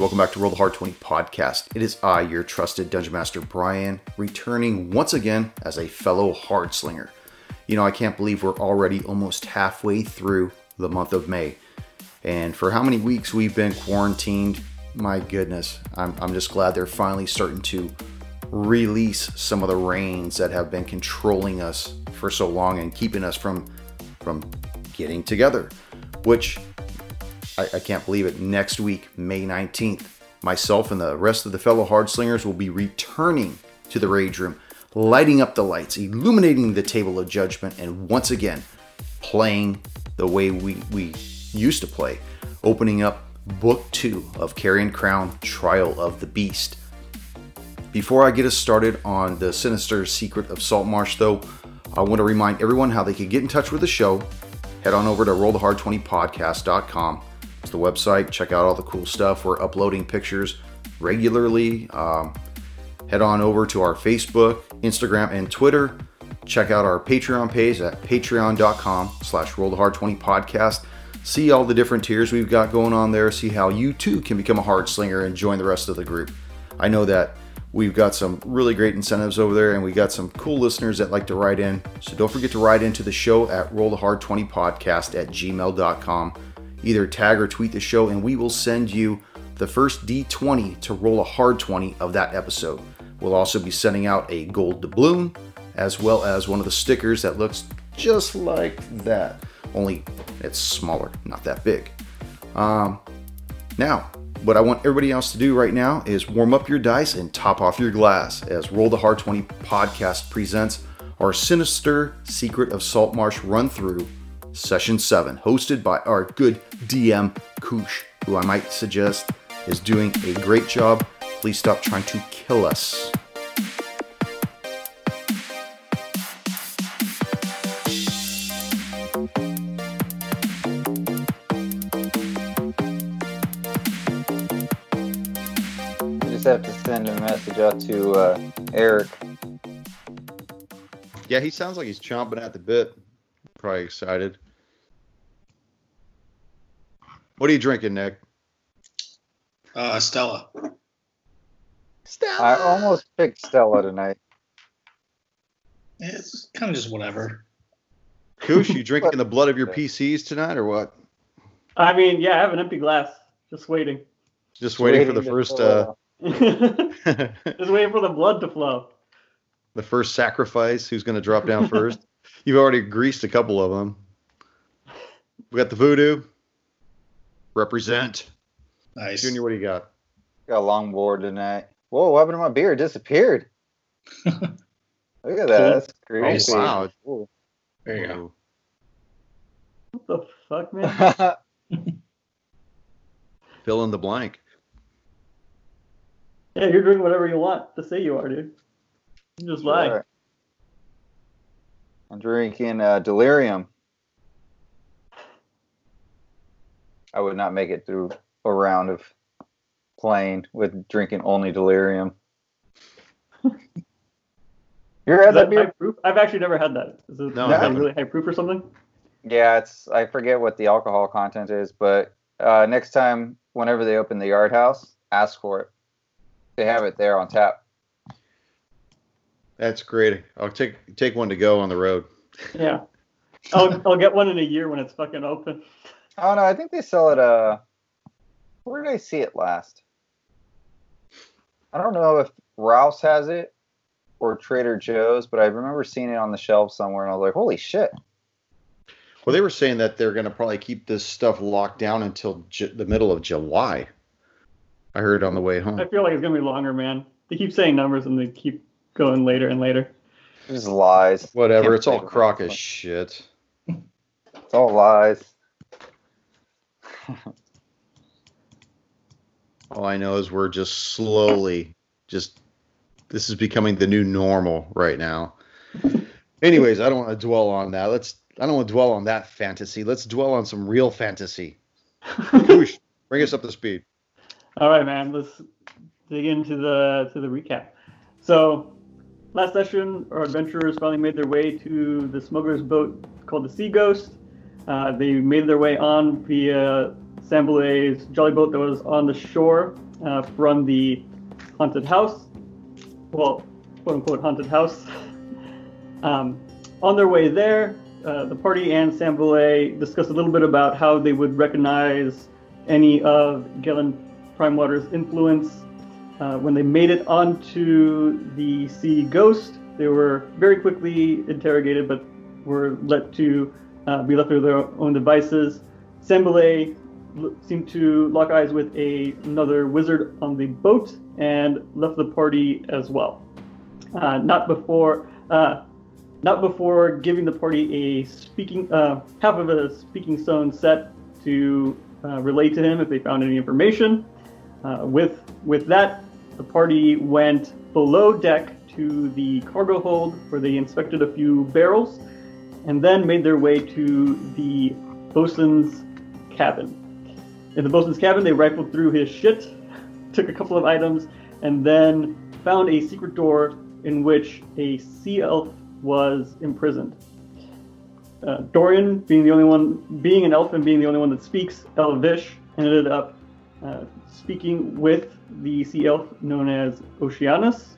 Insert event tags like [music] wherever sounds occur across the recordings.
Welcome back to Roll the Hard 20 podcast. It is I, your trusted Dungeon Master Brian, returning once again as a fellow hard slinger. You know, I can't believe we're already almost halfway through the month of May. And for how many weeks we've been quarantined, my goodness, I'm, I'm just glad they're finally starting to release some of the reins that have been controlling us for so long and keeping us from from getting together. Which I, I can't believe it. Next week, May 19th, myself and the rest of the fellow hard slingers will be returning to the Rage Room, lighting up the lights, illuminating the table of judgment, and once again playing the way we, we used to play, opening up book two of Carrion Crown Trial of the Beast. Before I get us started on the sinister secret of Saltmarsh, though, I want to remind everyone how they can get in touch with the show. Head on over to rollthehard20podcast.com it's the website. Check out all the cool stuff. We're uploading pictures regularly. Um, head on over to our Facebook, Instagram, and Twitter. Check out our Patreon page at patreon.com slash rollthehard20 podcast. See all the different tiers we've got going on there. See how you too can become a hard slinger and join the rest of the group. I know that we've got some really great incentives over there and we got some cool listeners that like to write in. So don't forget to write into the show at rollthehard20podcast at gmail.com either tag or tweet the show, and we will send you the first D20 to roll a hard 20 of that episode. We'll also be sending out a gold doubloon, as well as one of the stickers that looks just like that, only it's smaller, not that big. Um, now, what I want everybody else to do right now is warm up your dice and top off your glass as Roll the Hard 20 podcast presents our sinister Secret of Saltmarsh run through Session 7, hosted by our good DM Koosh, who I might suggest is doing a great job. Please stop trying to kill us. I just have to send a message out to uh, Eric. Yeah, he sounds like he's chomping at the bit. Probably excited. What are you drinking, Nick? Uh, Stella. Stella. I almost picked Stella tonight. It's kind of just whatever. Koosh, you drinking [laughs] the blood of your PCs tonight, or what? I mean, yeah, I have an empty glass, just waiting. Just, just waiting, waiting, for the first. Uh... [laughs] [laughs] just waiting for the blood to flow. The first sacrifice. Who's going to drop down first? You've already greased a couple of them. We got the voodoo. Represent. Nice. Junior, what do you got? Got a long board tonight. Whoa, what happened to my beer? It disappeared. [laughs] Look at that. That's crazy. Oh, wow. Ooh. There you go. What the fuck, man? [laughs] Fill in the blank. Yeah, you're doing whatever you want to say you are, dude. You just lie. I'm drinking uh, delirium. I would not make it through a round of playing with drinking only delirium. you ever had that, that beer? Proof? I've actually never had that. Is it no, really high proof or something? Yeah, it's I forget what the alcohol content is, but uh, next time, whenever they open the yard house, ask for it. They have it there on tap. That's great. I'll take take one to go on the road. Yeah, I'll I'll get one in a year when it's fucking open. Oh no, I think they sell it. Uh, where did I see it last? I don't know if Rouse has it or Trader Joe's, but I remember seeing it on the shelf somewhere, and I was like, "Holy shit!" Well, they were saying that they're going to probably keep this stuff locked down until J- the middle of July. I heard on the way home. I feel like it's going to be longer, man. They keep saying numbers and they keep going later and later. It's lies. Whatever. It's all crock of shit. It's all lies. [laughs] All I know is we're just slowly, just this is becoming the new normal right now. Anyways, I don't want to dwell on that. Let's. I don't want to dwell on that fantasy. Let's dwell on some real fantasy. [laughs] bring us up to speed. All right, man. Let's dig into the to the recap. So, last session, our adventurers finally made their way to the smuggler's boat called the Sea Ghost. Uh, they made their way on via Sanbalet's jolly boat that was on the shore uh, from the haunted house. Well, quote unquote haunted house. [laughs] um, on their way there, uh, the party and Sanbalet discussed a little bit about how they would recognize any of Galen Primewater's influence. Uh, when they made it onto the Sea Ghost, they were very quickly interrogated, but were let to uh, be left to their own devices. L- seemed to lock eyes with a, another wizard on the boat and left the party as well. Uh, not before, uh, not before giving the party a speaking uh, half of a speaking stone set to uh, relay to him if they found any information. Uh, with with that, the party went below deck to the cargo hold where they inspected a few barrels, and then made their way to the bosun's cabin. In the bosun's cabin, they rifled through his shit, [laughs] took a couple of items, and then found a secret door in which a sea elf was imprisoned. Uh, Dorian, being the only one, being an elf and being the only one that speaks Elvish, ended up uh, speaking with the sea elf known as Oceanus,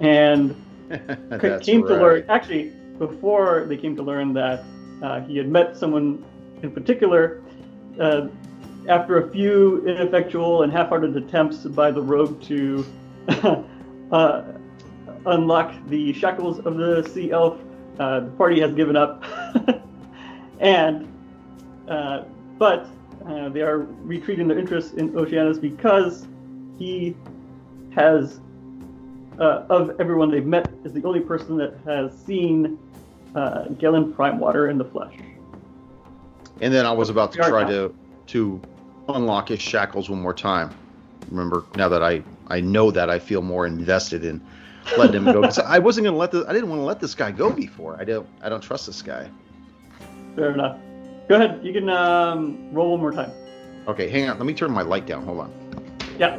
and [laughs] came to right. learn actually before they came to learn that uh, he had met someone in particular uh, after a few ineffectual and half-hearted attempts by the rogue to [laughs] uh, unlock the shackles of the sea elf uh, the party has given up. [laughs] And uh, but uh, they are retreating their interest in Oceanus because he has uh, of everyone they've met, is the only person that has seen uh, Galen Primewater in the flesh. And then I was about to try to to unlock his shackles one more time. Remember, now that I I know that, I feel more invested in letting him go. I wasn't gonna let the I didn't want to let this guy go before. I don't I don't trust this guy. Fair enough. Go ahead. You can um, roll one more time. Okay, hang on. Let me turn my light down. Hold on. Yeah.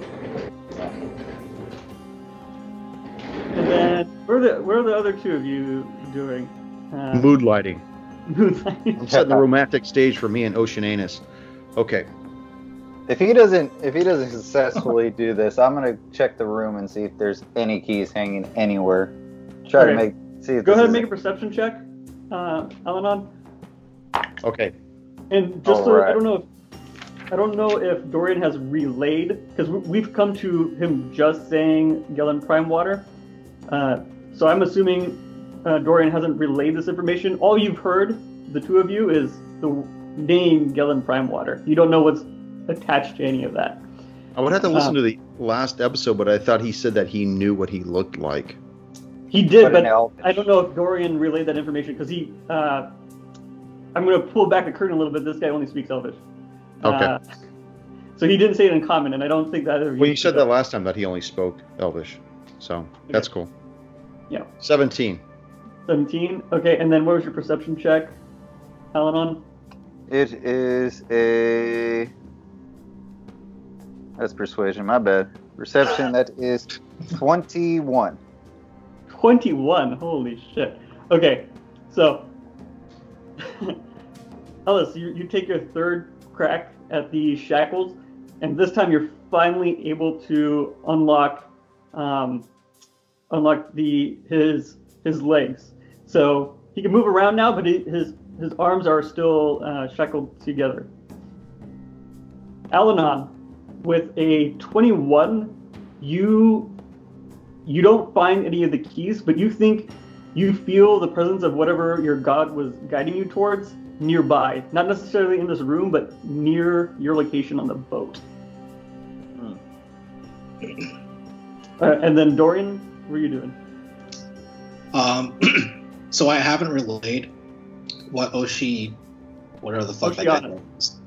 Where are the where are the other two of you doing? Uh, Mood lighting. moonlight. I'm setting the [laughs] romantic stage for me and Oceananus. Okay. If he doesn't, if he doesn't successfully do this, I'm gonna check the room and see if there's any keys hanging anywhere. Try Okay. to make see if Go ahead and make a perception check, uh, Alanon. Okay. And just so I don't know if I don't know if Dorian has relayed because we've come to him just saying Gelen Prime Water. Uh, so I'm assuming uh, Dorian hasn't relayed this information. All you've heard, the two of you, is the name Gelen Prime Water. You don't know what's attached to any of that. I would have to listen Uh, to the last episode, but I thought he said that he knew what he looked like. He did, But but. I don't know if Dorian relayed that information because he. Uh, I'm going to pull back the curtain a little bit. This guy only speaks Elvish. Okay. Uh, [laughs] so he didn't say it in common, and I don't think that. Well, you said that last time that he only spoke Elvish, so that's cool. Yeah. Seventeen. 17. Okay, and then what was your perception check, Alanon? It is a. That's persuasion. My bad. Perception. that is twenty-one. 21. Holy shit. Okay, so. [laughs] Ellis, you, you take your third crack at the shackles, and this time you're finally able to unlock, um, unlock the his his legs. So he can move around now, but he, his his arms are still uh, shackled together. Alanon, with a 21, you you don't find any of the keys, but you think you feel the presence of whatever your god was guiding you towards nearby. Not necessarily in this room, but near your location on the boat. Uh, and then Dorian, what are you doing? Um, [clears throat] so I haven't relayed what Oshi, whatever the fuck that guy is.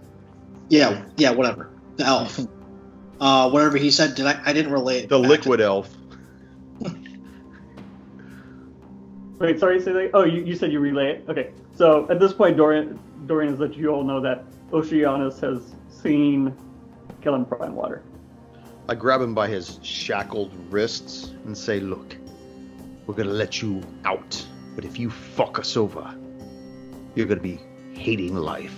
Yeah, yeah, whatever. The elf. [laughs] uh, whatever he said. Did I? I didn't relay it. The back to- liquid elf. [laughs] Wait, sorry, say that. Oh, you, you said you relay it. Okay, so at this point, Dorian Dorian has let you all know that Oceanus has seen Kellen Prime Water. I grab him by his shackled wrists and say, "Look, we're gonna let you out, but if you fuck us over, you're gonna be hating life.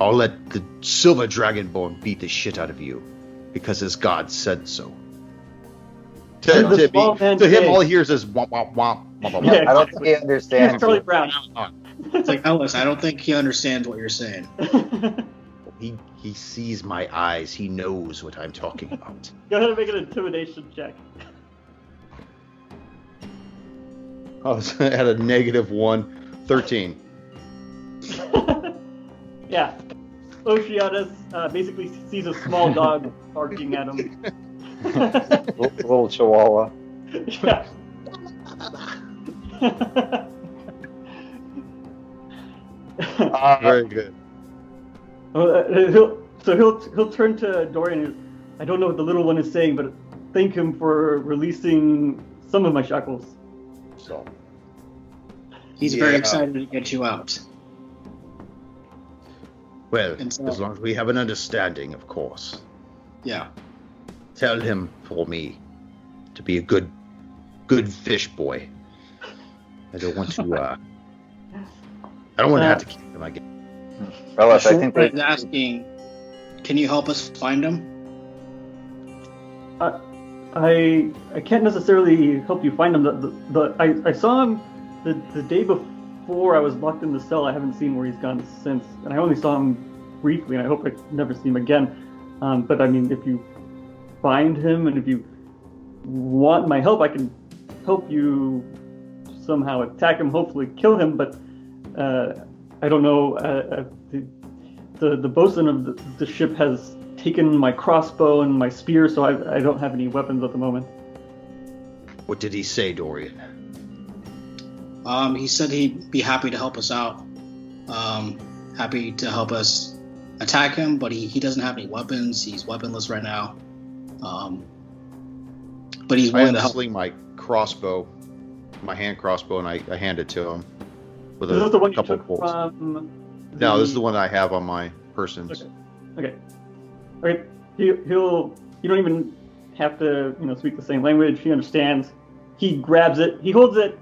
I'll let the Silver Dragonborn beat the shit out of you, because his God said so. What To, to, be- to him, all he hears is womp womp womp womp womp. Yeah, I don't think he He's understands. Charlie it. Brown. It's like Ellis. I don't think he understands what you're saying. [laughs] He he sees my eyes. He knows what I'm talking about. [laughs] Go ahead and make an intimidation check. [laughs] I was at a negative one, 13. [laughs] yeah. Oceanus uh, basically sees a small dog barking at him. Little, little chihuahua. yeah. Uh, Very good. Well, uh, he'll, so he'll he'll turn to Dorian. and, I don't know what the little one is saying, but thank him for releasing some of my shackles. So He's very excited to get you out. well, so- as long as we have an understanding, of course. Yeah. Tell him for me to be a good, good fish boy. I don't want to. uh I don't want to have to kill him again. Ellis, I think Short we, is asking, can you help us find him? I I can't necessarily help you find him. The, the, the I, I saw him the, the day before I was locked in the cell. I haven't seen where he's gone since, and I only saw him briefly. And I hope I never see him again. Um, but I mean, if you find him and if you want my help, I can help you somehow attack him. Hopefully, kill him. But uh, I don't know. Uh, uh, the, the the bosun of the, the ship has taken my crossbow and my spear, so I, I don't have any weapons at the moment. What did he say, Dorian? Um, he said he'd be happy to help us out. Um, happy to help us attack him, but he, he doesn't have any weapons. He's weaponless right now. Um, but he's I willing to help. unsling my crossbow, my hand crossbow, and I, I hand it to him with Is this the a one you couple took bolts. from? No, this is the one I have on my persons. Okay. Okay. Okay. He, he'll. You don't even have to, you know, speak the same language. He understands. He grabs it. He holds it,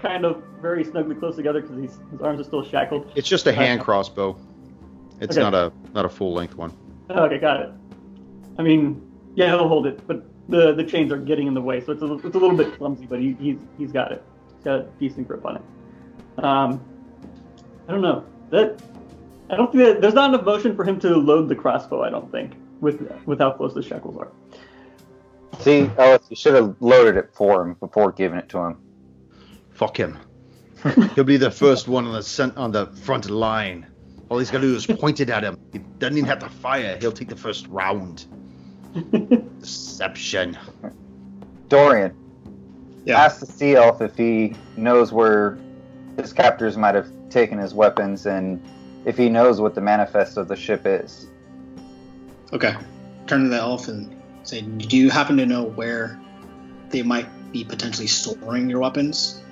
kind of very snugly close together because his arms are still shackled. It's just a hand crossbow. It's Okay. not a not a full length one. Okay, got it. I mean, yeah, he'll hold it, but the the chains are getting in the way, so it's a, it's a little bit clumsy, but he, he's he's got it. He's got a decent grip on it. Um, I don't know that. I don't think that there's not enough motion for him to load the crossbow. I don't think with with how close the shackles are. see, Ellis, you should have loaded it for him before giving it to him. Fuck him. [laughs] He'll be the first one on the cent- on the front line. All he's got to do is point it at him. He doesn't even have to fire. He'll take the first round. [laughs] Deception. Dorian, Yeah. ask the sea elf if he knows where his captors might have taken his weapons and if he knows what the manifest of the ship is. Okay. Turn to the elf and say, do you happen to know where they might be potentially storing your weapons?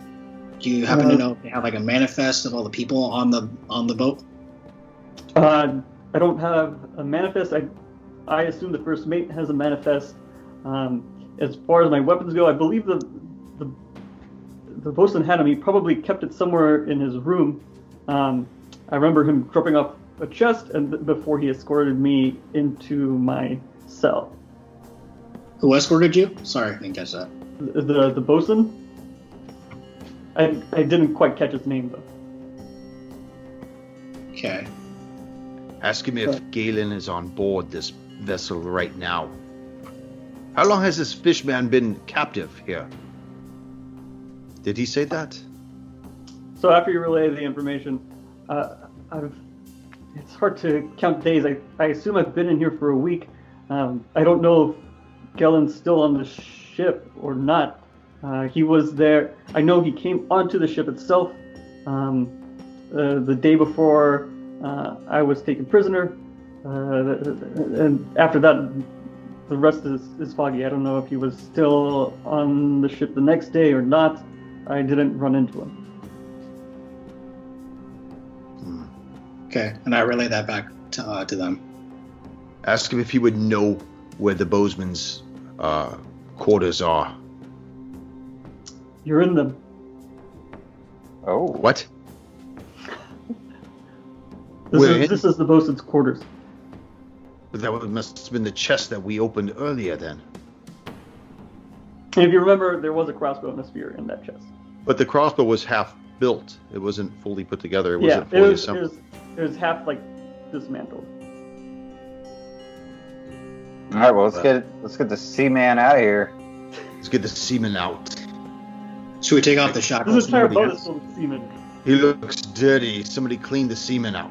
Do you happen to Uh, know if they have like a manifest of all the people on the on the boat? Uh, I don't have a manifest. I, I assume the first mate has a manifest. Um, as far as my weapons go, I believe the the the bosun had him. He probably kept it somewhere in his room. Um, I remember him dropping off a chest, and th- before he escorted me into my cell. Who escorted you? Sorry, I didn't catch that. The the, the bosun. I I didn't quite catch his name though. Okay. Ask him if Galen is on board this vessel right now. How long has this fishman been captive here? Did he say that? So after you relay the information, uh, I've it's hard to count days. I, I assume I've been in here for a week. Um, I don't know if Gellen's still on the ship or not. Uh, he was there. I know he came onto the ship itself um, uh, the day before uh, I was taken prisoner. Uh, and after that, the rest is, is foggy. I don't know if he was still on the ship the next day or not. I didn't run into him. Okay. And I relay that back to, uh, to them. Ask him if he would know where the bosun's uh, quarters are. You're in them. Oh, What? [laughs] This We're is in- this is the bosun's quarters. But that must have been the chest that we opened earlier then. If you remember, there was a crossbow and a spear in that chest. But the crossbow was half built. It wasn't fully put together. It yeah, wasn't it fully was, it was it was half like dismantled. All right, well let's get let's get the Seaman out of here. Let's get the semen out. Should we take off the This shackles? entire boat is full of semen. He looks dirty. Somebody clean the semen out.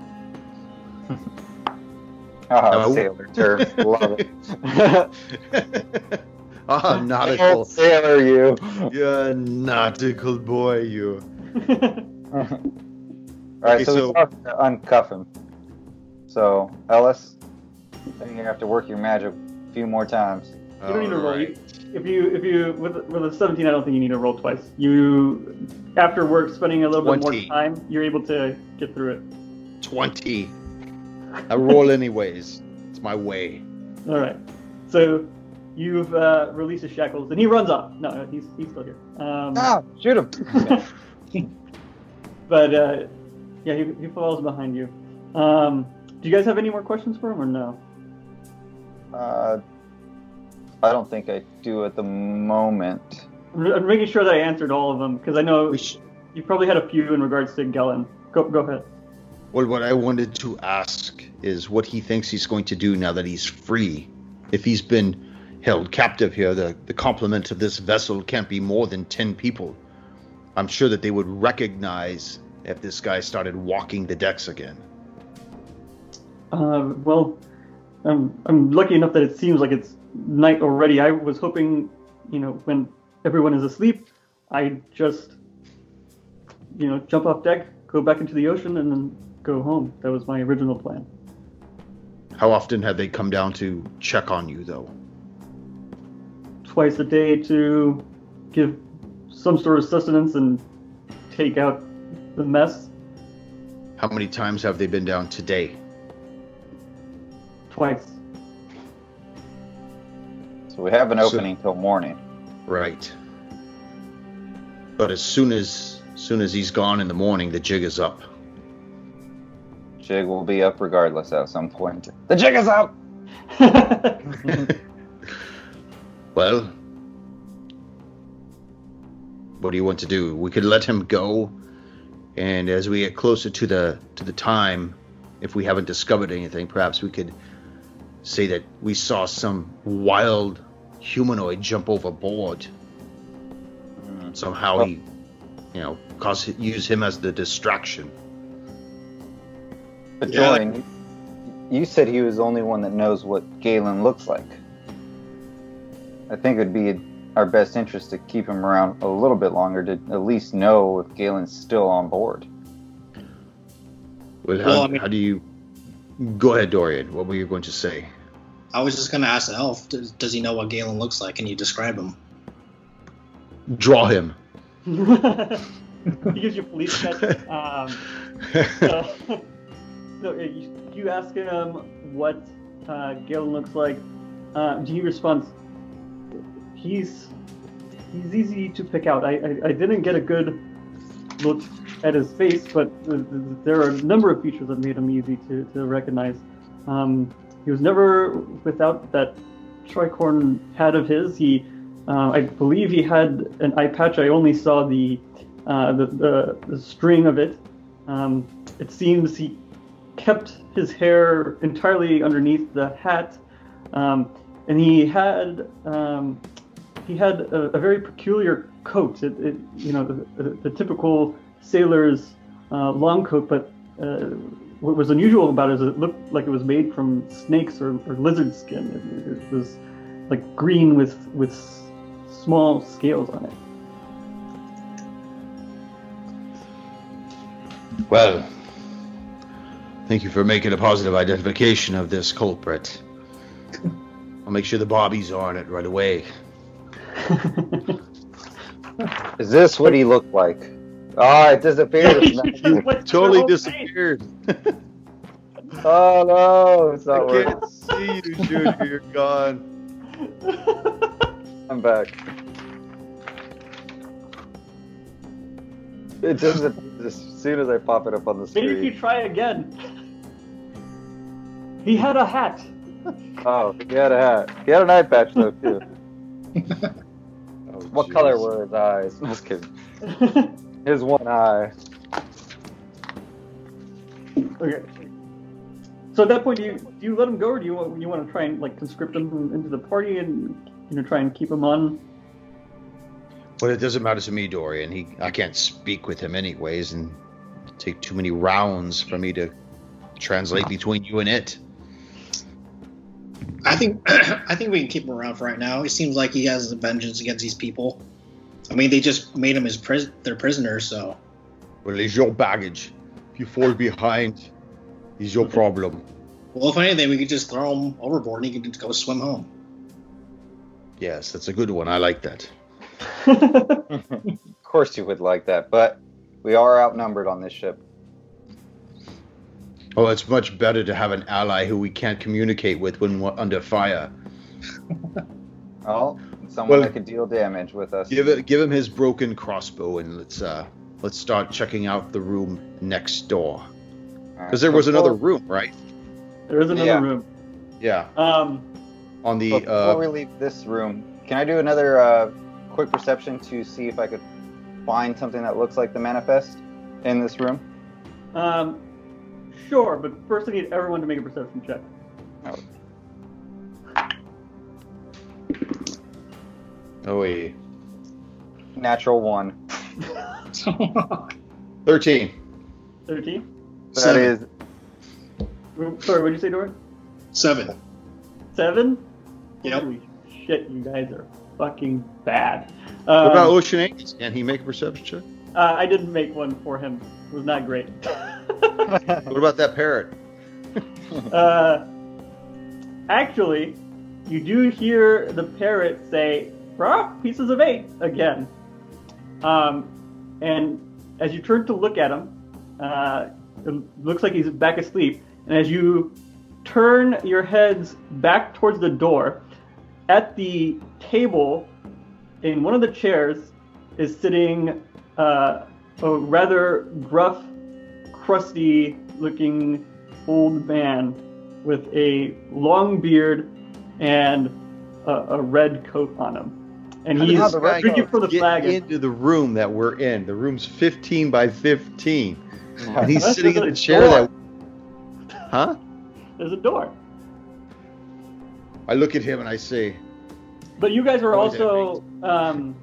[laughs] Oh, No. sailor turf, [laughs] love it. [laughs] ah, nautical. Sailor, you. You're a nautical boy, you. All right, Okay, so, so- we have to uncuff him. So Ellis, I think you're gonna have to work your magic a few more times. You don't need to roll. Alright. You- If you if you with with a 17, I don't think you need to roll twice. You after work, spending a little bit more time, you're able to get through it. 20. I roll anyways. It's my way. All right. So you've uh, released his shackles, and he runs off. No, no, he's he's still here. Um, Ah, shoot him. [laughs] but uh, yeah, he, he follows behind you. Um, do you guys have any more questions for him, or no? Uh, I don't think I do at the moment. I'm I'm making sure that I answered all of them because I know sh- you probably had a few in regards to Gellin. Go go ahead. well, what I wanted to ask is what he thinks he's going to do now that he's free. If he's been held captive here, the, the complement of this vessel can't be more than 10 people. I'm sure that they would recognize if this guy started walking the decks again. Uh, well, I'm I'm lucky enough that it seems like it's night already. I was hoping, you know, when everyone is asleep, I just, you know, jump off deck, go back into the ocean, and then go home. That was my original plan. How often have they come down to check on you, though? Twice a day to give some sort of sustenance and take out the mess. How many times have they been down today? Twice. So we have an So- opening till morning. Right. But as soon as soon as he's gone in the morning, the jig is up. Jig will be up regardless at some point. The jig is up. [laughs] Well, what do you want to do? We could let him go, and as we get closer to the to the time, if we haven't discovered anything, perhaps we could say that we saw some wild humanoid jump overboard. Somehow he, you know, cause use him as the distraction. But Yeah. Dorian, you said he was the only one that knows what Galen looks like. I think it'd be our best interest to keep him around a little bit longer to at least know if Galen's still on board. Well, how, Well, I mean- how do you? Go ahead, Dorian. What were you going to say? I was just gonna ask the elf. Does, does he know what Galen looks like? Can you describe him? Draw him. [laughs] [laughs] he gives you police sketch. Um, so, [laughs] so uh, you, you ask him what uh, Galen looks like. Uh, he responds, "He's he's easy to pick out. I, I, I didn't get a good look at his face, but th- th- there are a number of features that made him easy to, to recognize. Um, he was never without that tricorn hat of his. He, uh, I believe, he had an eye patch. I only saw the uh, the, the, the string of it. Um, it seems he kept his hair entirely underneath the hat, um, and he had um, he had a, a very peculiar coat. It, it you know the, the, the typical sailor's uh, long coat, but uh, what was unusual about it is it looked like it was made from snakes or, or lizard skin. It, it was like green with with small scales on it. Well, thank you for making a positive identification of this culprit. I'll make sure the bobbies are on it right away. [laughs] Is this what he looked like? Oh, it disappeared. [laughs] He just went through Totally disappeared. oh no, it's I not working. can't see you, Junior. You're gone. I'm back. It disappears as soon as I pop it up on the screen. Maybe if you screen. try again. He had a hat. Oh, he had a hat. He had an eye patch though too. [laughs] What jeez. color were his eyes? [laughs] I'm just kidding. [laughs] His one eye. okay. So at that point, do you do you let him go, or do you want, you want to try and like conscript him into the party and you know try and keep him on? But it doesn't matter to me, Dorian. He, I can't speak with him anyways, and take too many rounds for me to translate between you and it. I think [clears throat] I think we can keep him around for right now. It seems like he has a vengeance against these people. I mean, they just made him his pris- their prisoner, so Well, it's your baggage. If you fall behind, is your problem. well, if anything, we could just throw him overboard and he could go swim home. Yes, that's a good one. I like that. [laughs] Of course you would like that, but we are outnumbered on this ship. Oh, it's much better to have an ally who we can't communicate with when we're under fire. [laughs] Oh, someone Well- that could deal damage with us. Give it, give him his broken crossbow, and let's uh, let's start checking out the room next door. Alright, Because there was another room, right? there is another Yeah. room. Yeah, Um, on the. Before Uh, we leave this room, can I do another uh, quick perception to see if I could find something that looks like the manifest in this room? um, sure, but first I need everyone to make a perception check. oh wait, Natural one. [laughs] thirteen. Thirteen. That Seven. is Sorry, what did you say, Dorian? Seven. Seven. Yep. Holy shit, you guys are fucking bad. What Um, about Oceanate? Can he make a perception check? uh, I didn't make one for him. It was not great. [laughs] [laughs] What about that parrot? [laughs] uh, actually, you do hear the parrot say, "Bruh, pieces of eight again. Um, and as you turn to look at him, uh, it looks like he's back asleep. And as you turn your heads back towards the door, at the table in one of the chairs is sitting uh, a rather gruff, crusty looking old man with a long beard and a, a red coat on him. And he's drinking from the Get flagon. into the room that we're in. The room's 15 by 15, and he's That's sitting in the chair door. that. Huh? There's a door. I look at him and I say, But you guys are also um,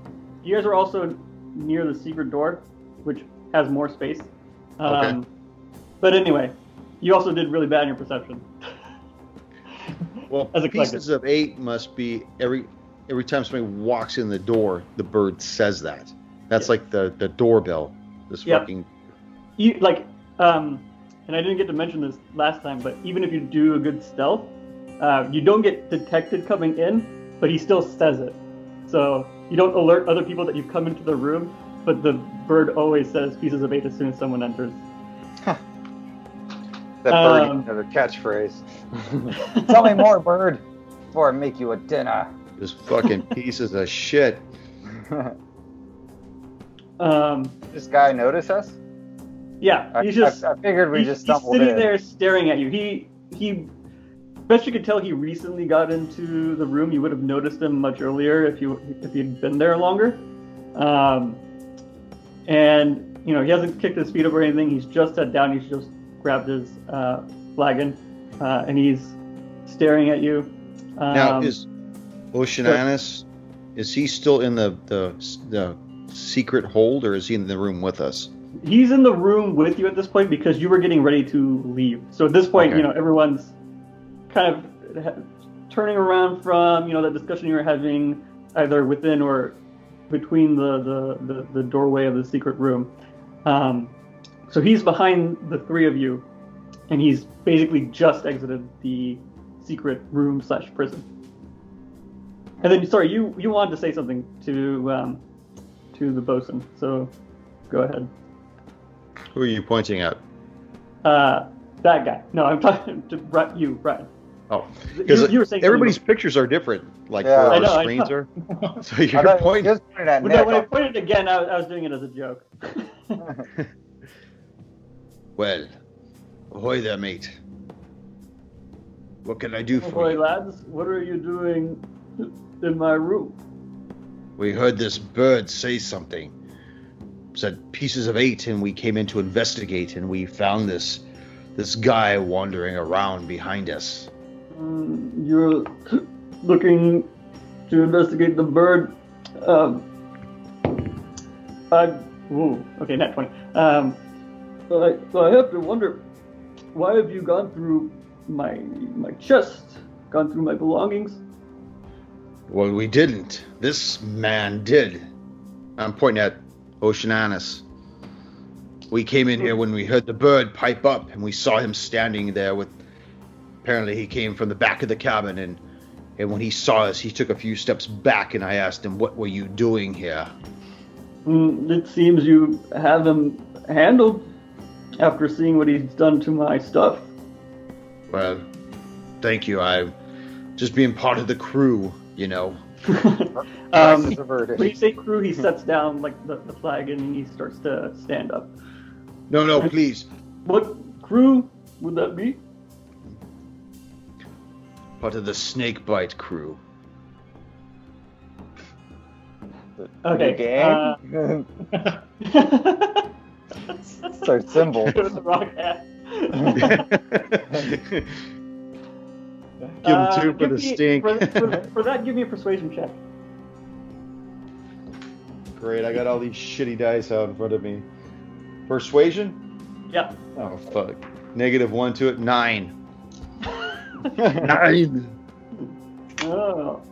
you guys are also near the secret door, which has more space. Um, Okay. But anyway, you also did really bad in your perception. "Well, [laughs] As a pieces of eight must be every every time somebody walks in the door, the bird says that. That's Yeah. like the the doorbell. This Yeah. fucking you like um and I didn't get to mention this last time, but even if you do a good stealth, uh, you don't get detected coming in, but he still says it. So you don't alert other people that you've come into the room, but the bird always says pieces of eight as soon as someone enters. That bird Um, another catchphrase. [laughs] Tell me more, bird, before I make you a dinner. just fucking pieces of shit. [laughs] Um, this guy notice us? yeah, I, just I, I figured we he's, just he's sitting in. there staring at you. He he. Best you could tell, he recently got into the room. You would have noticed him much earlier if you if you'd been there longer. Um, and you know he hasn't kicked his feet up or anything. He's just sat down. He's just grabbed his uh, flagon, uh, and he's staring at you. Um, now is Oceananus? Is he still in the the the secret hold, or is he in the room with us? he's in the room with you at this point because you were getting ready to leave. So at this point, Okay. you know, everyone's kind of turning around from, you know, that discussion you were having either within or between the, the, the, the doorway of the secret room. Um, so he's behind the three of you, and he's basically just exited the secret room slash prison. And then, sorry, you you wanted to say something to um, to the bosun, so go ahead. Who are you pointing at? Uh, that guy. No, I'm talking to Bri- you, Brian. Oh, because you were saying everybody's something pictures are different, like Yeah. where I our know, screens are. [laughs] So I you're pointing. just pointed at about- Well, no, when I pointed again, I, I was doing it as a joke. [laughs] Well, ahoy there, mate. What can I do for boy, you? lads, what are you doing in my room? We heard this bird say something. Said pieces of eight, and we came in to investigate, and we found this this guy wandering around behind us. Mm, you're looking to investigate the bird. Um, I, ooh, okay, not 20. Um, so I, so I have to wonder, why have you gone through my my chest, gone through my belongings? Well, we didn't. This man did. I'm pointing at Oceananus. We came in here when we heard the bird pipe up, and we saw him standing there with. Apparently, he came from the back of the cabin, and and when he saw us, he took a few steps back, and I asked him, "What were you doing here?" Mm, it seems you have him handled after seeing what he's done to my stuff. Well, thank you. I'm just being part of the crew, you know. [laughs] um, Crisis averted. when you say crew, he sets down like the, the flag and he starts to stand up. No, no, please. What crew would that be? Part of the snakebite crew. Okay. Gang? [laughs] [laughs] [laughs] [laughs] Uh, Start symbol. With the rock hat. Give Uh, him two for the me- stink. For, for- [laughs] for that, give me a persuasion check. Great, I got all these shitty dice out in front of me. Persuasion? Yeah. Oh fuck. Negative one to it. Nine. Nine. Oh,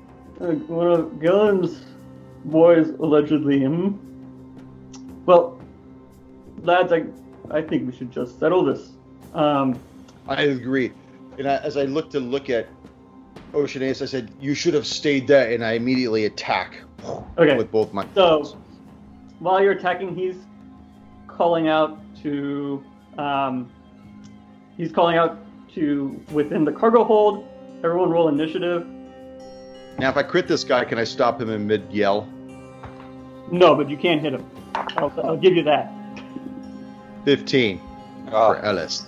uh, one of Gillen's boys allegedly. Hmm? Well, lads, I, I think we should just settle this. Um, I agree. And I, as I looked to look at Ocean Ace, I said, "You should have stayed there." And I immediately attack okay. with both my. So, while you're attacking, he's calling out to. Um, he's calling out to within the cargo hold. Everyone roll initiative. Now, if I crit this guy, can I stop him in mid yell? No, but you can't hit him. I'll, I'll give you that. Fifteen Oh, for Ellis.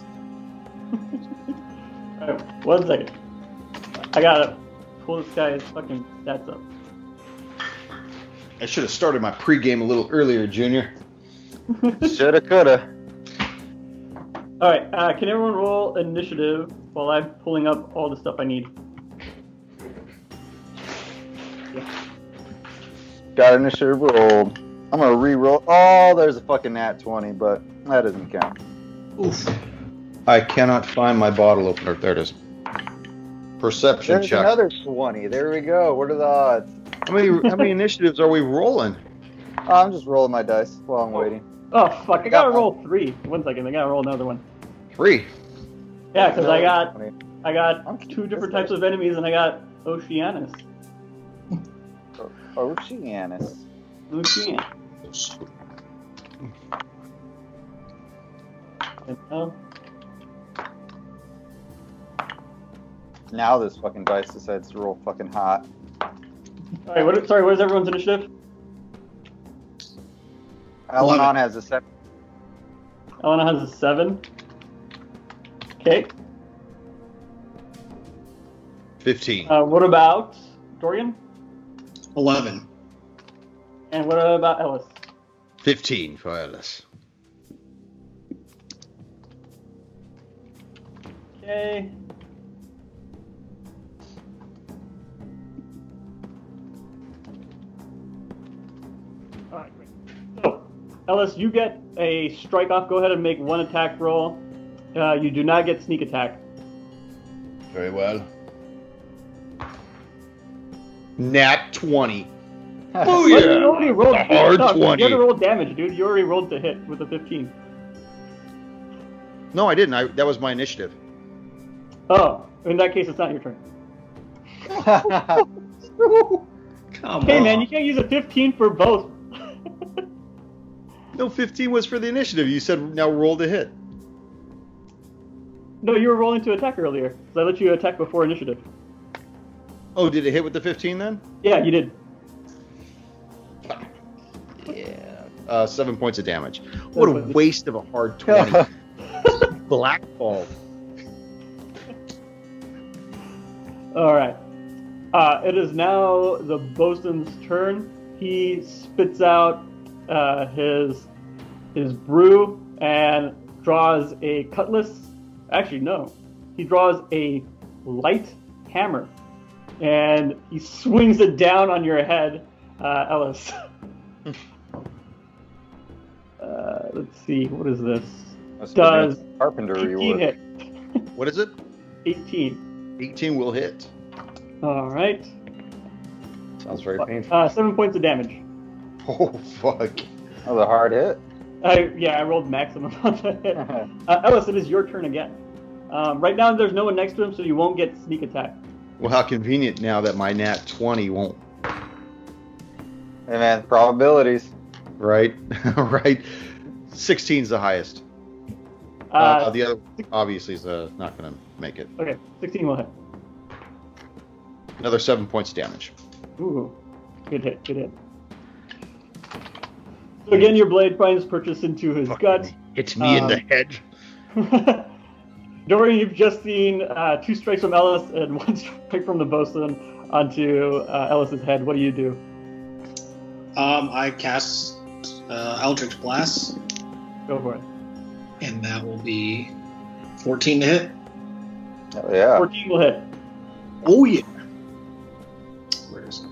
[laughs] Alright, one second. I gotta pull this guy's fucking stats up. I should have started my pregame a little earlier, Junior. [laughs] shoulda, coulda. Alright, uh, can everyone roll initiative while I'm pulling up all the stuff I need? Got initiative rolled. I'm gonna re-roll. Oh, there's a fucking nat 20, but that doesn't count. Oof. I cannot find my bottle opener. There it is. Perception There's check. another 20. There we go. What are the odds? How many how many initiatives are we rolling? Oh, I'm just rolling my dice while I'm waiting. Oh, oh fuck, I gotta got roll three. One second, I gotta roll another one. Three. Yeah, because I got 20. I got two different types of enemies and I got Oceanus. Oceanus. Ocean. And now, Now this fucking dice decides to roll fucking hot. Alright, what sorry, what is everyone's initiative? Alanon Eleven. has a seven. Elena has a seven. Okay. Fifteen. Uh, what about Dorian? Eleven. And what about Ellis? 15 for Ellis. Okay. Alright, great. So, Ellis, you get a strike off. Go ahead and make one attack roll. Uh, you do not get sneak attack. Very well. Nat 20. Booyah! You already rolled a hard 20. You already rolled damage, dude. You already rolled the hit with a 15. No, I didn't. I, that was my initiative. Oh, in that case, it's not your turn. [laughs] Come hey, on. man, you can't use a 15 for both. no, 15 was for the initiative. You said now roll the hit. No, you were rolling to attack earlier. So I let you attack before initiative. Oh, did it hit with the 15 then? Yeah, you did. Uh, seven points of damage. What a waste of a hard twenty. [laughs] Blackball. All right. Uh, it is now the bosun's turn. He spits out uh, his his brew and draws a cutlass. Actually, no. He draws a light hammer and he swings it down on your head, uh, Ellis. [laughs] uh, let's see, what is this? Must Does be carpentry 18 hit. [laughs] What is it? 18. 18 will hit. All right. Sounds very painful. Uh, seven points of damage. [laughs] Oh, fuck. That was a hard hit. I, yeah, I rolled maximum [laughs] on the hit. Uh, Ellis, it is your turn again. Um, right now, there's no one next to him, so you won't get sneak attack. Well, how convenient now that my nat 20 won't, Hey man, probabilities. Right? [laughs] right? 16's the highest. Uh, Uh, the other, obviously, is uh, not going to make it. okay, 16 will hit. Another seven points of damage. Ooh, good hit, good hit. So again, your blade finds purchase into his gut. Hits me in the Um, head. [laughs] Dorian, you've just seen uh, two strikes from Ellis and [laughs] one strike from the bosun onto uh, Ellis's head. What do you do? Um, I cast uh, Eldritch Blast, Go for it. and that will be 14 to hit. Oh, yeah. 14 will hit. Oh yeah. Where is it?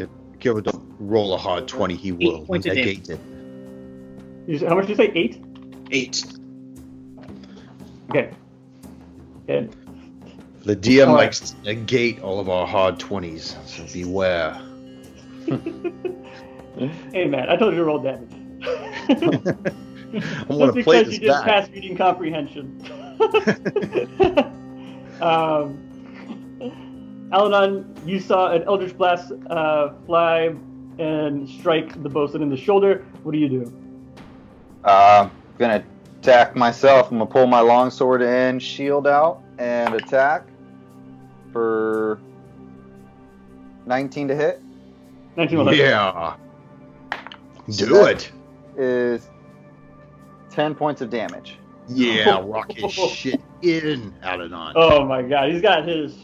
If Gilbert don't roll a hard 20, he will negate it. How much did you say? Eight? Eight. Okay. Good. The DM All right. likes to negate all of our hard 20s, so beware. [laughs] Hey man, I told you to roll damage. [laughs] I'm Just want play because this you just back. passed reading comprehension. [laughs] um, Alanon, you saw an Eldritch Blast uh, fly and strike the bosun in the shoulder. What do you do? Uh, gonna attack myself. I'm gonna pull my longsword in, shield out, and attack for 19 to hit 19. Yeah. So Do that- it. is 10 points of damage. Yeah, [laughs] rock his shit in, Alanon. Oh my god, he's got his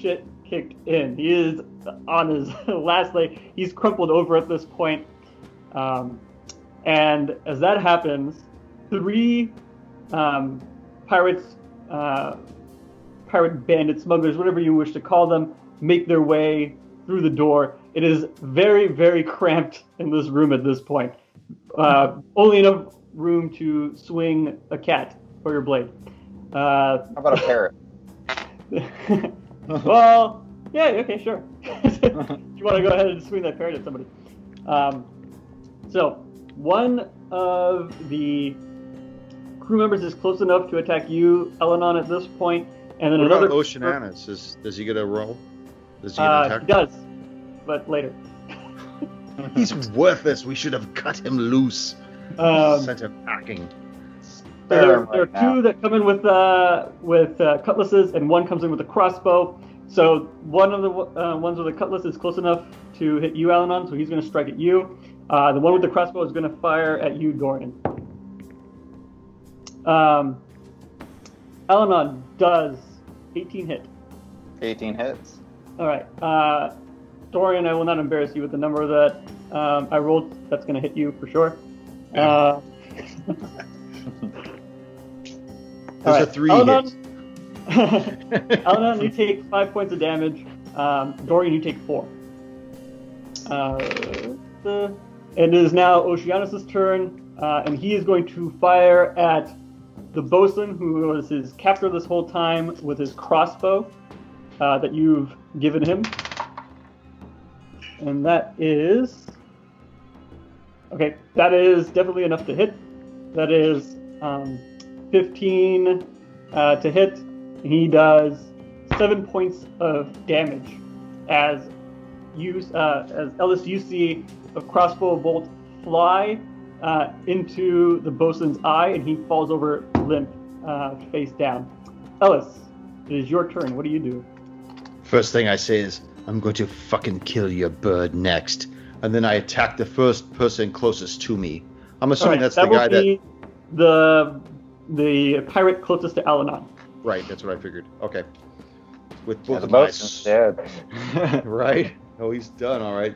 shit kicked in. He is on his [laughs] last leg. He's crumpled over at this point. Um, and as that happens, three um, pirates, uh, pirate bandits, smugglers, whatever you wish to call them, make their way through the door. It is very, very cramped in this room at this point. Uh, only enough room to swing a cat or your blade. Uh, How about a parrot? [laughs] well, yeah, okay, sure. [laughs] you want to go ahead and swing that parrot at somebody. Um, so, one of the crew members is close enough to attack you, Elenon, at this point, and then What another. about Oceanus? Is, does he get a roll? Does he get an Uh, attack? he does, but later. [laughs] He's worthless. We should have cut him loose. Um, Sent him packing. There, Spare there are now. two that come in with uh, with uh, cutlasses, and one comes in with a crossbow. So one of the uh, ones with the cutlass is close enough to hit you, Alanon, so he's going to strike at you. Uh, the one with the crossbow is going to fire at you, Dorian. Um, Alanon does 18 hit. 18 hits. All right. Dorian, I will not embarrass you with the number that um, I rolled. That's going to hit you for sure. Uh, [laughs] [laughs] There's a three Alanon, hit. [laughs] Alanon, you take five points of damage. Um, Dorian, you take four. Uh, the, it is now Oceanus' turn, uh, and he is going to fire at the bosun, who was his captor this whole time, with his crossbow uh, that you've given him. And that is. Okay, that is definitely enough to hit. That is um, 15 uh, to hit. He does seven points of damage as you, uh, as Ellis, you see a crossbow bolt fly uh, into the bosun's eye, and he falls over limp, uh, face down. Ellis, it is your turn. What do you do? First thing I say is, I'm going to fucking kill your bird next. And then I attack the first person closest to me. I'm assuming Alright, that's that the guy will be the the pirate closest to Alanon. Right, that's what I figured. Okay. With Yeah, both the of my boat's dead. [laughs] [laughs] right? Oh, he's done. All right.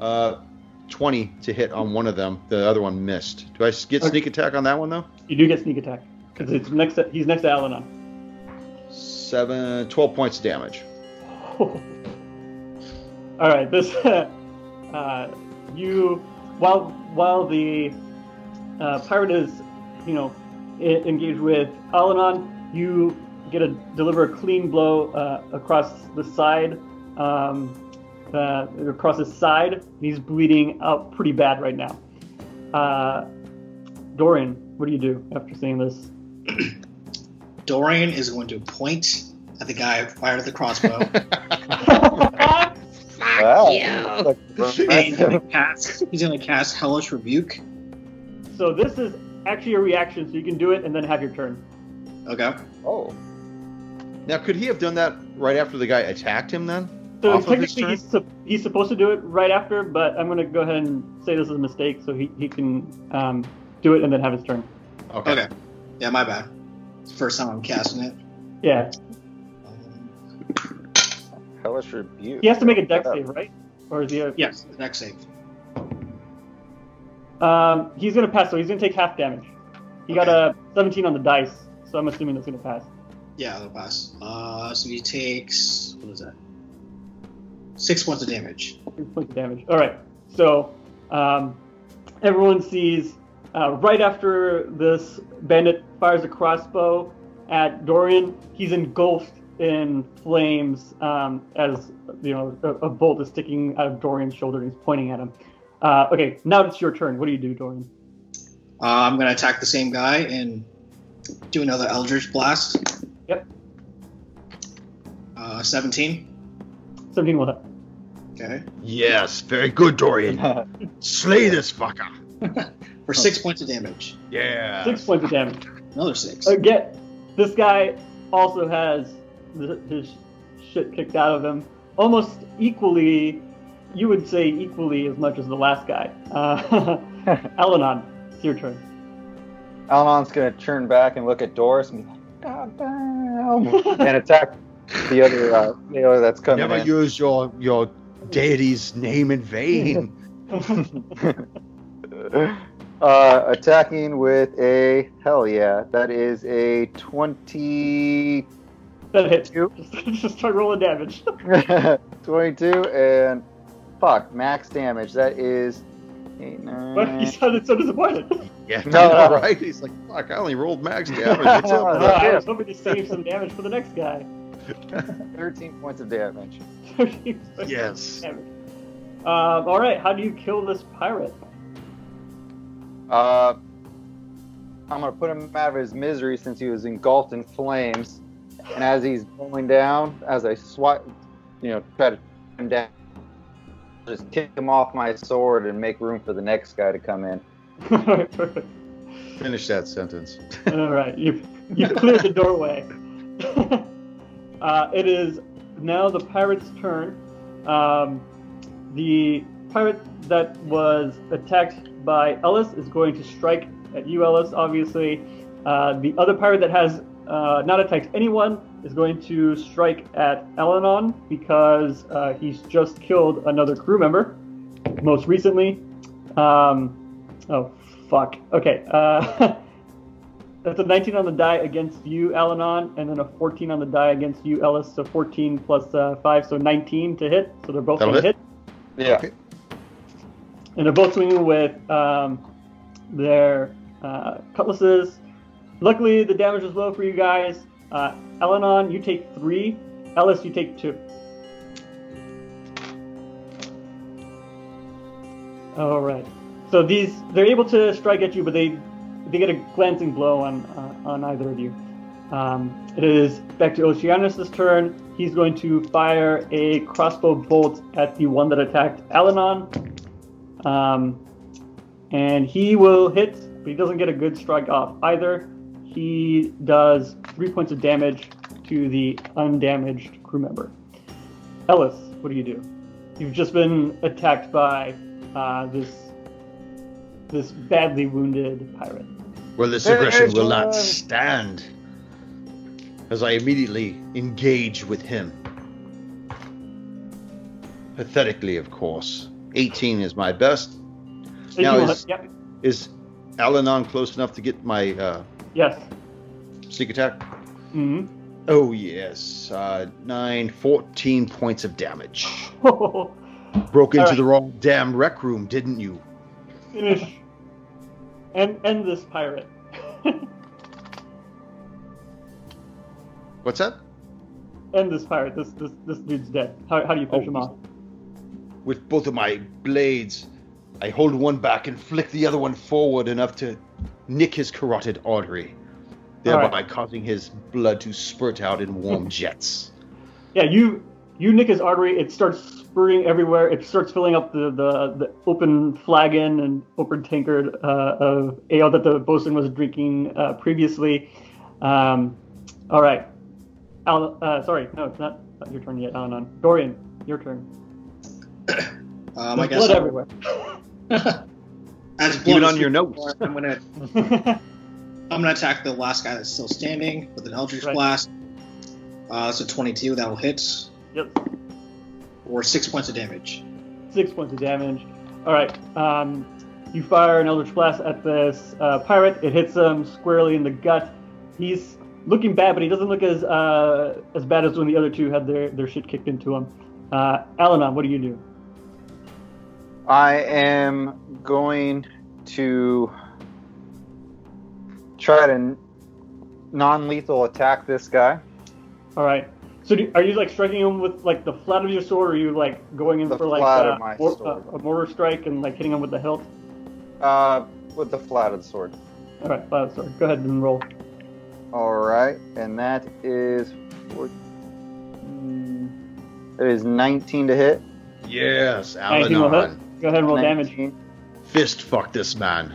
Uh, twenty to hit on one of them. The other one missed. Do I get Okay. sneak attack on that one though? You do get sneak attack because it's next. To, he's next to Alanon. Seven, 12 points of damage. [laughs] All right, this [laughs] uh, you while while the uh, pirate is you know engaged with Alanon, you get a deliver a clean blow uh, across the side, um, uh, across his side. He's bleeding out pretty bad right now. Uh, Dorian, what do you do after seeing this? [clears throat] Dorian is going to point at the guy who fired at the crossbow. [laughs] Wow. Look, and he's gonna cast, he's gonna cast Hellish Rebuke. so this is actually a reaction, so you can do it and then have your turn. Okay. oh, Now, could he have done that right after the guy attacked him? Then So Off of his technically, turn? he's, sup- he's supposed to do it right after, but I'm going to go ahead and say this is a mistake, so he, he can um, do it and then have his turn. okay. Okay. Yeah, my bad. It's the first time I'm casting it. Yeah, hellish rebuke. he has to make a Dex save, right? Or is he? A, yes, next save. Um, he's going to pass, so he's going to take half damage. He got a 17 on the dice, so I'm assuming that's going to pass. Yeah, that'll pass. Uh, so he takes what is that? Six points of damage. Six points of damage. All right. So um, everyone sees uh, right after this bandit fires a crossbow at Dorian, he's engulfed in flames um, as you know a, a bolt is sticking out of Dorian's shoulder and he's pointing at him. Uh, okay, now it's your turn. What do you do, Dorian? Uh, I'm gonna attack the same guy and do another Eldritch Blast. Yep. Uh, 17. 17 will hit. Okay. Yes, very good, Dorian. [laughs] Slay this fucker. [laughs] For six points of damage. Yeah. Six points of damage. Another six. Again, this guy also has th- his shit kicked out of him almost equally. You would say equally as much as the last guy. Uh, [laughs] Alanon, it's your turn. Alanon's gonna turn back and look at Doris and be like, God damn, [laughs] and attack the other uh, sailor that's coming Never in. use your your deity's name in vain. [laughs] uh, attacking with a hell yeah, that is a twenty-two, That hits. Just, [laughs] just start rolling damage. [laughs] 22, and fuck max damage. That is eight, But he sounded so disappointed. Yeah, [laughs] No, I know, no. right? He's like, fuck, I only rolled max damage. What's up? Uh, bro?" I was hoping to save some damage for the next guy. thirteen points of damage. yes. Damage. Um, all right, how do you kill this pirate? Uh, I'm gonna put him out of his misery since he was engulfed in flames. And as he's going down, as I swat, you know, try to put him down, just kick him off my sword and make room for the next guy to come in. all right, [laughs] perfect. Finish that sentence. All right, you you [laughs] cleared the doorway. [laughs] uh, it is now the pirate's turn. Um, the pirate that was attacked by Ellis is going to strike at you, Ellis. Obviously, uh, the other pirate that has uh, not attacked anyone is going to strike at Elenon because uh, he's just killed another crew member. Most recently, um, oh fuck. Okay. Uh, [laughs] That's a 19 on the die against you, Alanon, and then a 14 on the die against you, Ellis. So 14 plus uh, 5, so 19 to hit. So they're both going to hit. hit. Yeah. Okay. And they're both swinging with um, their uh, cutlasses. Luckily, the damage is low for you guys. Uh, Elenon, you take three. Ellis, you take two. All right. So these they're able to strike at you, but they they get a glancing blow on uh, on either of you. Um, it is back to Oceanus' turn. He's going to fire a crossbow bolt at the one that attacked Alanon. Um, and he will hit, but he doesn't get a good strike off either. He does three points of damage to the undamaged crew member. Ellis, what do you do? You've just been attacked by uh, this this badly wounded pirate. Well, this There aggression is will not stand. as I immediately engage with him. Pathetically, of course. 18 is my best. Now is- hit- yep. Is Alanon close enough to get my uh, Yes. sneak attack? hmm Oh, yes. Uh, 9, 14 points of damage. [laughs] Broke into Alright. the wrong damn rec room, didn't you? Finish. And end this pirate. [laughs] What's that? end this pirate. This this this dude's dead. How, how do you finish Oh. him off? With both of my blades, I hold one back and flick the other one forward enough to nick his carotid artery, thereby Alright. causing his blood to spurt out in warm [laughs] jets. Yeah, you you nick his artery. It starts spurting everywhere. It starts filling up the the, the open flagon and open tankard uh, of ale that the bosun was drinking uh, previously. Um, all right, Al, uh, sorry, no, it's not, not your turn yet, Alanon. Dorian, your turn. [coughs] Um, I guess blood I'll- everywhere. [laughs] [laughs] As Keep blood it is on your flowing, notes. I'm gonna [laughs] I'm gonna attack the last guy that's still standing with an Eldritch Right. Blast. Uh, that's a 22. That will hit yep, or six points of damage. six points of damage. All right, um, you fire an Eldritch Blast at this uh, pirate. It hits him squarely in the gut. He's looking bad, but he doesn't look as uh, as bad as when the other two had their, their shit kicked into him. Uh, Alanon, what do you do? I am going to try to non-lethal attack this guy. All right. So do, are you like striking him with like the flat of your sword, or are you like going in The for like flat uh, mor- uh, a mortar strike and like hitting him with the hilt? Uh, with the flat of the sword. All right, flat of the sword. Go ahead and roll. All right, and that is four, mm, it is 19 to hit. Yes, 19 will hit. Alanon. Go ahead and roll damage. 19, Fist fuck this man.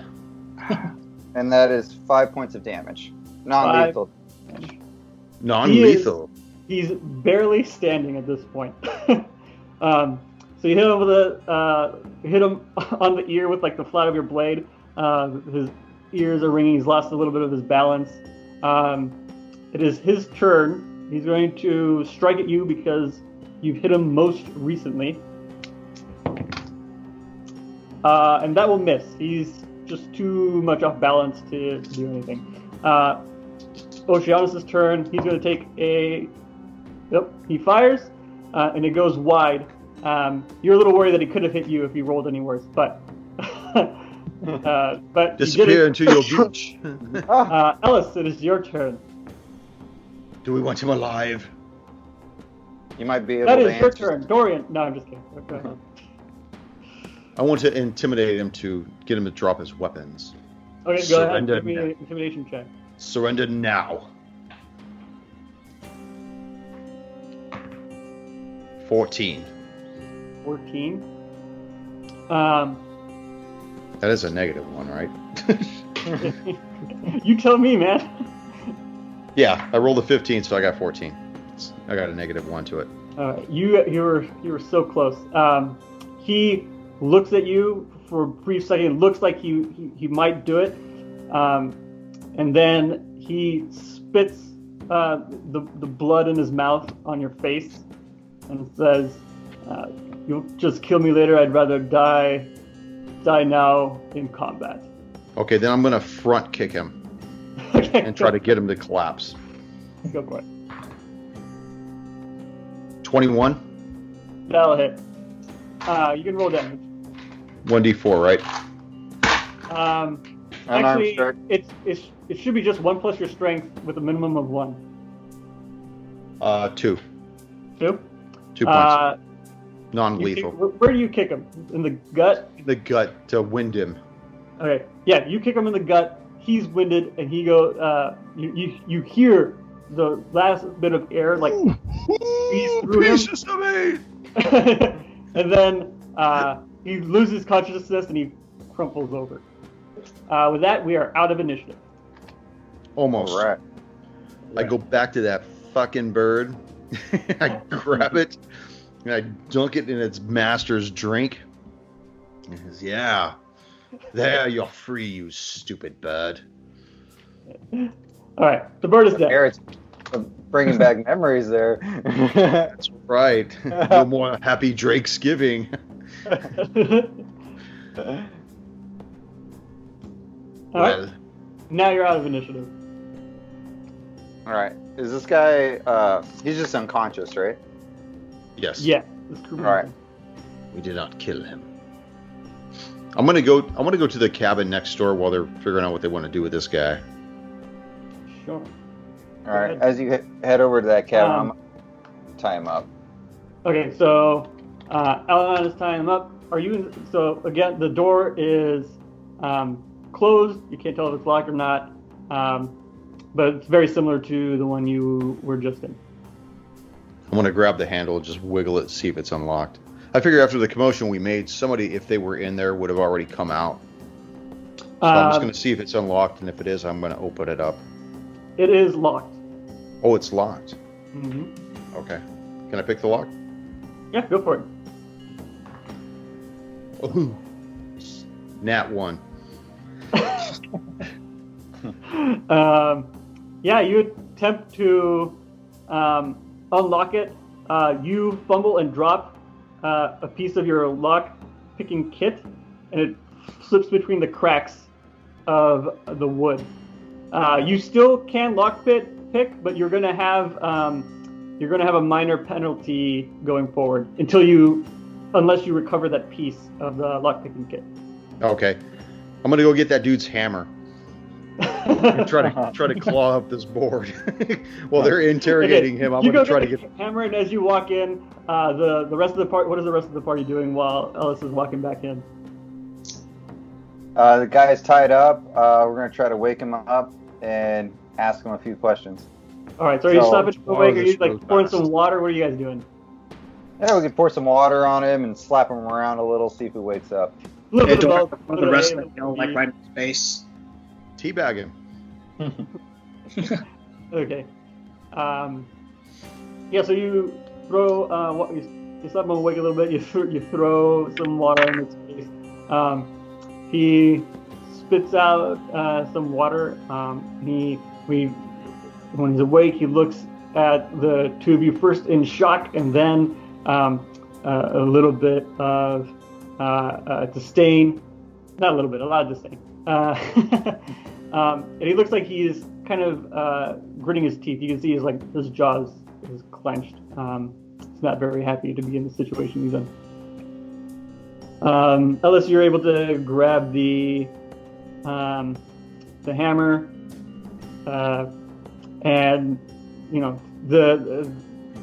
[laughs] and that is five points of damage. Non-lethal. Non lethal. He's barely standing at this point. [laughs] um, so you hit him with a uh, hit him [laughs] on the ear with like the flat of your blade. Uh, his ears are ringing. He's lost a little bit of his balance. Um, it is his turn. He's going to strike at you because you've hit him most recently. Uh, and that will miss. He's just too much off balance to, to do anything. Uh, Oceanus' turn. He's going to take a. Yep, he fires, uh, and it goes wide. Um, you're a little worried that he could have hit you if he rolled any worse, but. [laughs] uh, but Disappear into your [laughs] beach. Uh, Ellis, it is your turn. Do we want him alive? You might be able That to is your turn. Dorian. No, I'm just kidding. Go ahead. [laughs] I want to intimidate him to get him to drop his weapons. Okay, go ahead. Give me an intimidation check. Surrender now. 14. 14. Um, That is a negative one, right? [laughs] you tell me, man. [laughs] yeah, I rolled a 15, so I got 14. I got a negative one to it. Right, you you were you were so close. Um, he looks at you for a brief second. Looks like he he, he might do it, um, and then he spits uh, the the blood in his mouth on your face, and says, uh, "You'll just kill me later. I'd rather die die now in combat." Okay, then I'm going to front kick him [laughs] okay, and try to get him to collapse. go for it. 21, That'll hit. Uh, you can roll damage. 1d4, right? Um, Actually, strike. it's, it's it should be just one plus your strength with a minimum of one. Uh, two. Two. Two points. Uh, Non you kick- lethal. where, where do you kick him? In the gut. The gut to wind him. Okay. Yeah, you kick him in the gut. He's winded, and he go. Uh, you, you you hear the last bit of air like, through him. Pieces of me! And then uh, he loses consciousness and he crumples over. Uh, with that, we are out of initiative. Almost. All right. I go back to that fucking bird. [laughs] I grab it and I dunk it in its master's drink. He says, Yeah, there you're free, you stupid bird. All right, the bird is dead. Here it's Bringing back [laughs] memories there. That's right. no [laughs] more happy Drake's giving. [laughs] All right. Well, Now you're out of initiative. All right. Is this guy? Uh, he's just unconscious, right? yes. Yeah. This All right. We did not kill him. I'm gonna go. I'm gonna go to the cabin next door while they're figuring out what they want to do with this guy. Sure. All right. As you head over to that cabin, Um, I'm gonna tie him up. Okay, so uh, Alanon is tying him up. Are you? So again, the door is um, closed. You can't tell if it's locked or not, um, but it's very similar to the one you were just in. I'm gonna grab the handle and just wiggle it, see if it's unlocked. I figure after the commotion we made, somebody, if they were in there, would have already come out. So I'm just Um, gonna see if it's unlocked, and if it is, I'm gonna open it up. It is locked. Oh, it's locked. Mm-hmm. Okay. Can I pick the lock? Yeah, go for it. Ooh. Nat one. [laughs] um, yeah, you attempt to um, unlock it. Uh, you fumble and drop uh, a piece of your lock picking kit, and it slips between the cracks of the wood. Uh, you still can lock pick, pick, but you're gonna have um, you're gonna have a minor penalty going forward until you, unless you recover that piece of the lock picking kit. Okay. I'm gonna go get that dude's hammer and [laughs] try to try to claw up this board [laughs] while they're interrogating him. I'm gonna try to get get. the hammer, and as you walk in, uh, the the rest of the party. What is the rest of the party doing while Ellis is walking back in? Uh, the guy's tied up. Uh, we're gonna try to wake him up and ask him a few questions. All right. So are you So, stopping him tomorrow awake? Are you like pouring fast. some water? What are you guys doing? Yeah, we can pour some water on him and slap him around a little, see if he wakes up. A little Yeah, bit of both. the rest of A it, little you know, like right in his face. Teabag him. [laughs] Okay. Um, yeah. So you throw uh, what you, you slap him awake a little bit. You th- you throw some water in his face. Um, he spits out uh, some water. Um, he we when he's awake, he looks at the two of you first in shock, and then um, uh, a little bit of uh, uh, disdain. Not a little bit, a lot of disdain. Uh, [laughs] um, and he looks like he's kind of uh, gritting his teeth. You can see his like his jaws is clenched. Um, he's not very happy to be in the situation he's in. Um, Ellis, you're able to grab the um, the hammer, uh, and you know the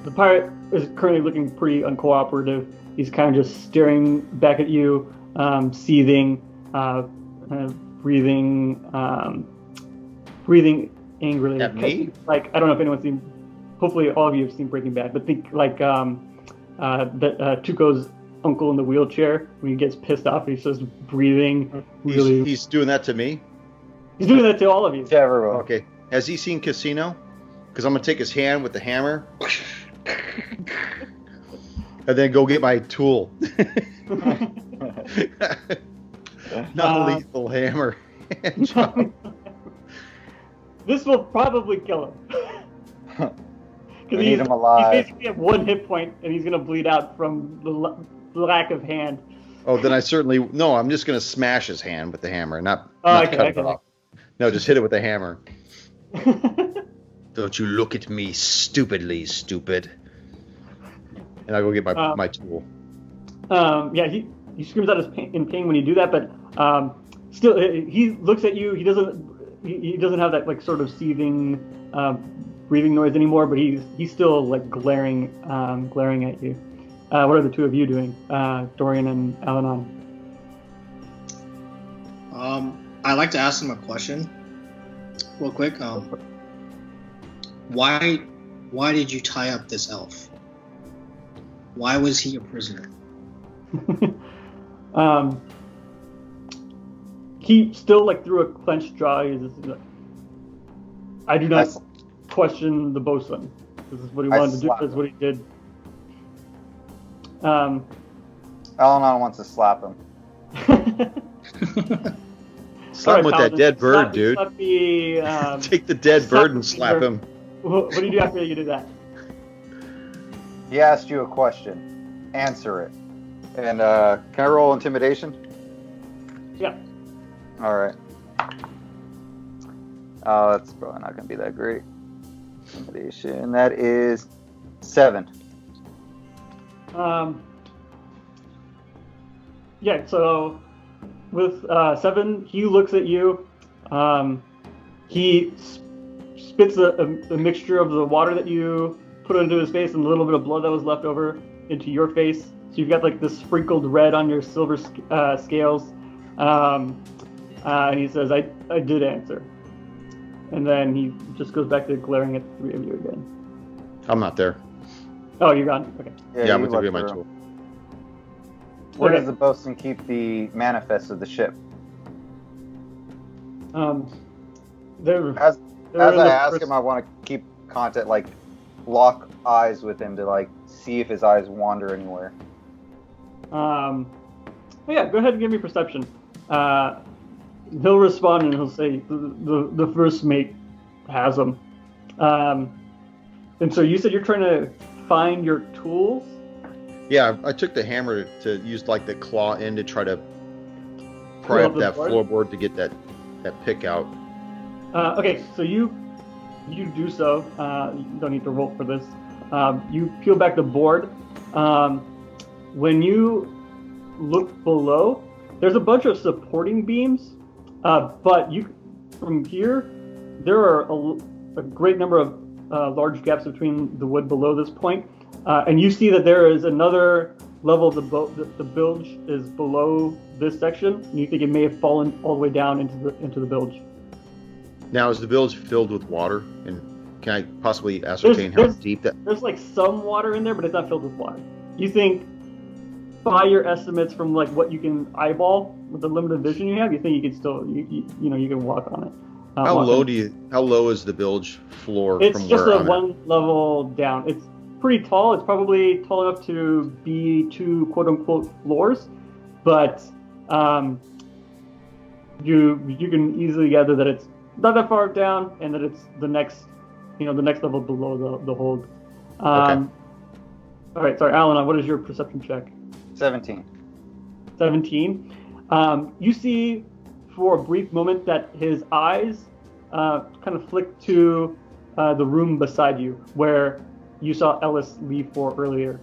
the pirate is currently looking pretty uncooperative. He's kind of just staring back at you, um, seething, uh, uh, breathing, um, breathing angrily. At me? Like I don't know if anyone's seen. Hopefully, all of you have seen Breaking Bad, but think like um, uh, that uh, Tuco's uncle in the wheelchair when he gets pissed off. He's just breathing He's, really. he's doing that to me. He's doing that to all of you. Yeah, everyone. Okay. Has he seen Casino? Because I'm gonna take his hand with the hammer, and then go get my tool. [laughs] Not Uh, a lethal hammer. Hand [laughs] job. this will probably kill him. [laughs] We 'Cause need he's- him alive. He basically have one hit point, and he's gonna bleed out from the l- lack of hand. oh, then I certainly no. I'm just gonna smash his hand with the hammer, not, Oh, not okay, cut it okay. off. No, just hit it with a hammer. [laughs] Don't you look at me stupidly, stupid. And I go get my Um, my tool. um, yeah, he, he screams out his pain, in pain when you do that, but um, still, uh, he looks at you. He doesn't he, he doesn't have that like sort of seething um, breathing noise anymore, but he's he's still like glaring um, glaring at you. Uh, what are the two of you doing, uh, Dorian and Alanon? Um, I'd like to ask him a question, real quick. Um, why, why did you tie up this elf? Why was he a prisoner? [laughs] um, he still like through a clenched jaw. He's just, like, I do not s- question the bosun. This is what he wanted to do. slap That's what he did. Um, Alanon wants to slap him. [laughs] Slap him with that dead bird, slap- dude. slap the, um, [laughs] Take the dead slap bird and slap finger. him. what, [laughs] what do you do after you do that? He asked you a question. Answer it. And uh, can I roll intimidation? Yeah. All right. Oh, that's probably not going to be that great. Intimidation. That is seven. Um, yeah, so with uh, seven, he looks at you. Um, he sp- spits a, a, a mixture of the water that you put into his face and a little bit of blood that was left over into your face. So you've got like this sprinkled red on your silver sc- uh, scales. Um, uh, and he says, I, I did answer. And then he just goes back to glaring at the three of you again. I'm not there. Oh, you're gone? Okay. Yeah, I'm you going to be my the room. tool. Where Okay. does the bosun keep the manifest of the ship? Um, they're, As they're as I ask first- him, I want to keep contact, like lock eyes with him to like see if his eyes wander anywhere. Um, yeah, go ahead and give me perception. Uh, he'll respond and he'll say the, the, the first mate has them. Um, and so you said you're trying to find your tools. Yeah, I took the hammer to use like the claw end to try to pry up that board? floorboard to get that that pick out. Uh, okay, so you you do so. Uh, you don't need to roll for this. Um, you peel back the board. Um, when you look below, there's a bunch of supporting beams, uh, but you from here there are a, a great number of uh, large gaps between the wood below this point, uh, and you see that there is another level of the boat. The, the bilge is below this section. And you think it may have fallen all the way down into the into the bilge. Now, is the bilge filled with water? And can I possibly ascertain how there's- deep that? there's like some water in there, but it's not filled with water. You think, by your estimates from like what you can eyeball with the limited vision you have, you think you can still, you, you, you know, you can walk on it. How low do you? How low is the bilge floor It's from just a one level down. It's pretty tall. It's probably tall enough to be two quote unquote floors, but um, you you can easily gather that it's not that far down and that it's the next, you know, the next level below the the hold. Um, All right, sorry, Alan. What is your perception check? Seventeen. 17. Um, you see for a brief moment that his eyes uh, kind of flick to uh, the room beside you where you saw Ellis leave for earlier.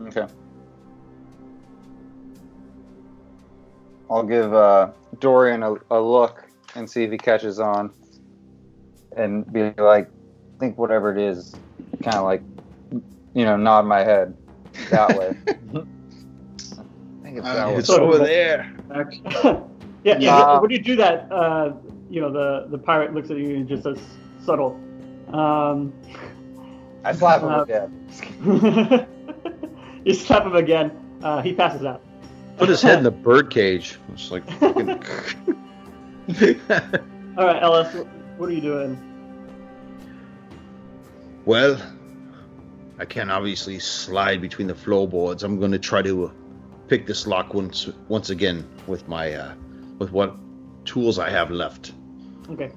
Okay. I'll give uh, Dorian a, a look and see if he catches on, and be like, think whatever it is, kind of like, you know, nod my head that way. [laughs] I think it's Uh, that way. It's over there. Back. [laughs] yeah, Yeah. uh, when you do that, uh, you know, the, the pirate looks at you and just says, subtle. Um, I slap him uh, again. [laughs] you slap him again. Uh, he passes out. Put his head in the [laughs] bird cage. It's like. fucking- [laughs] All right, Ellis, what are you doing? well, I can't obviously slide between the floorboards. I'm going to try to uh, pick this lock once once again with my uh, with what tools I have left. Okay.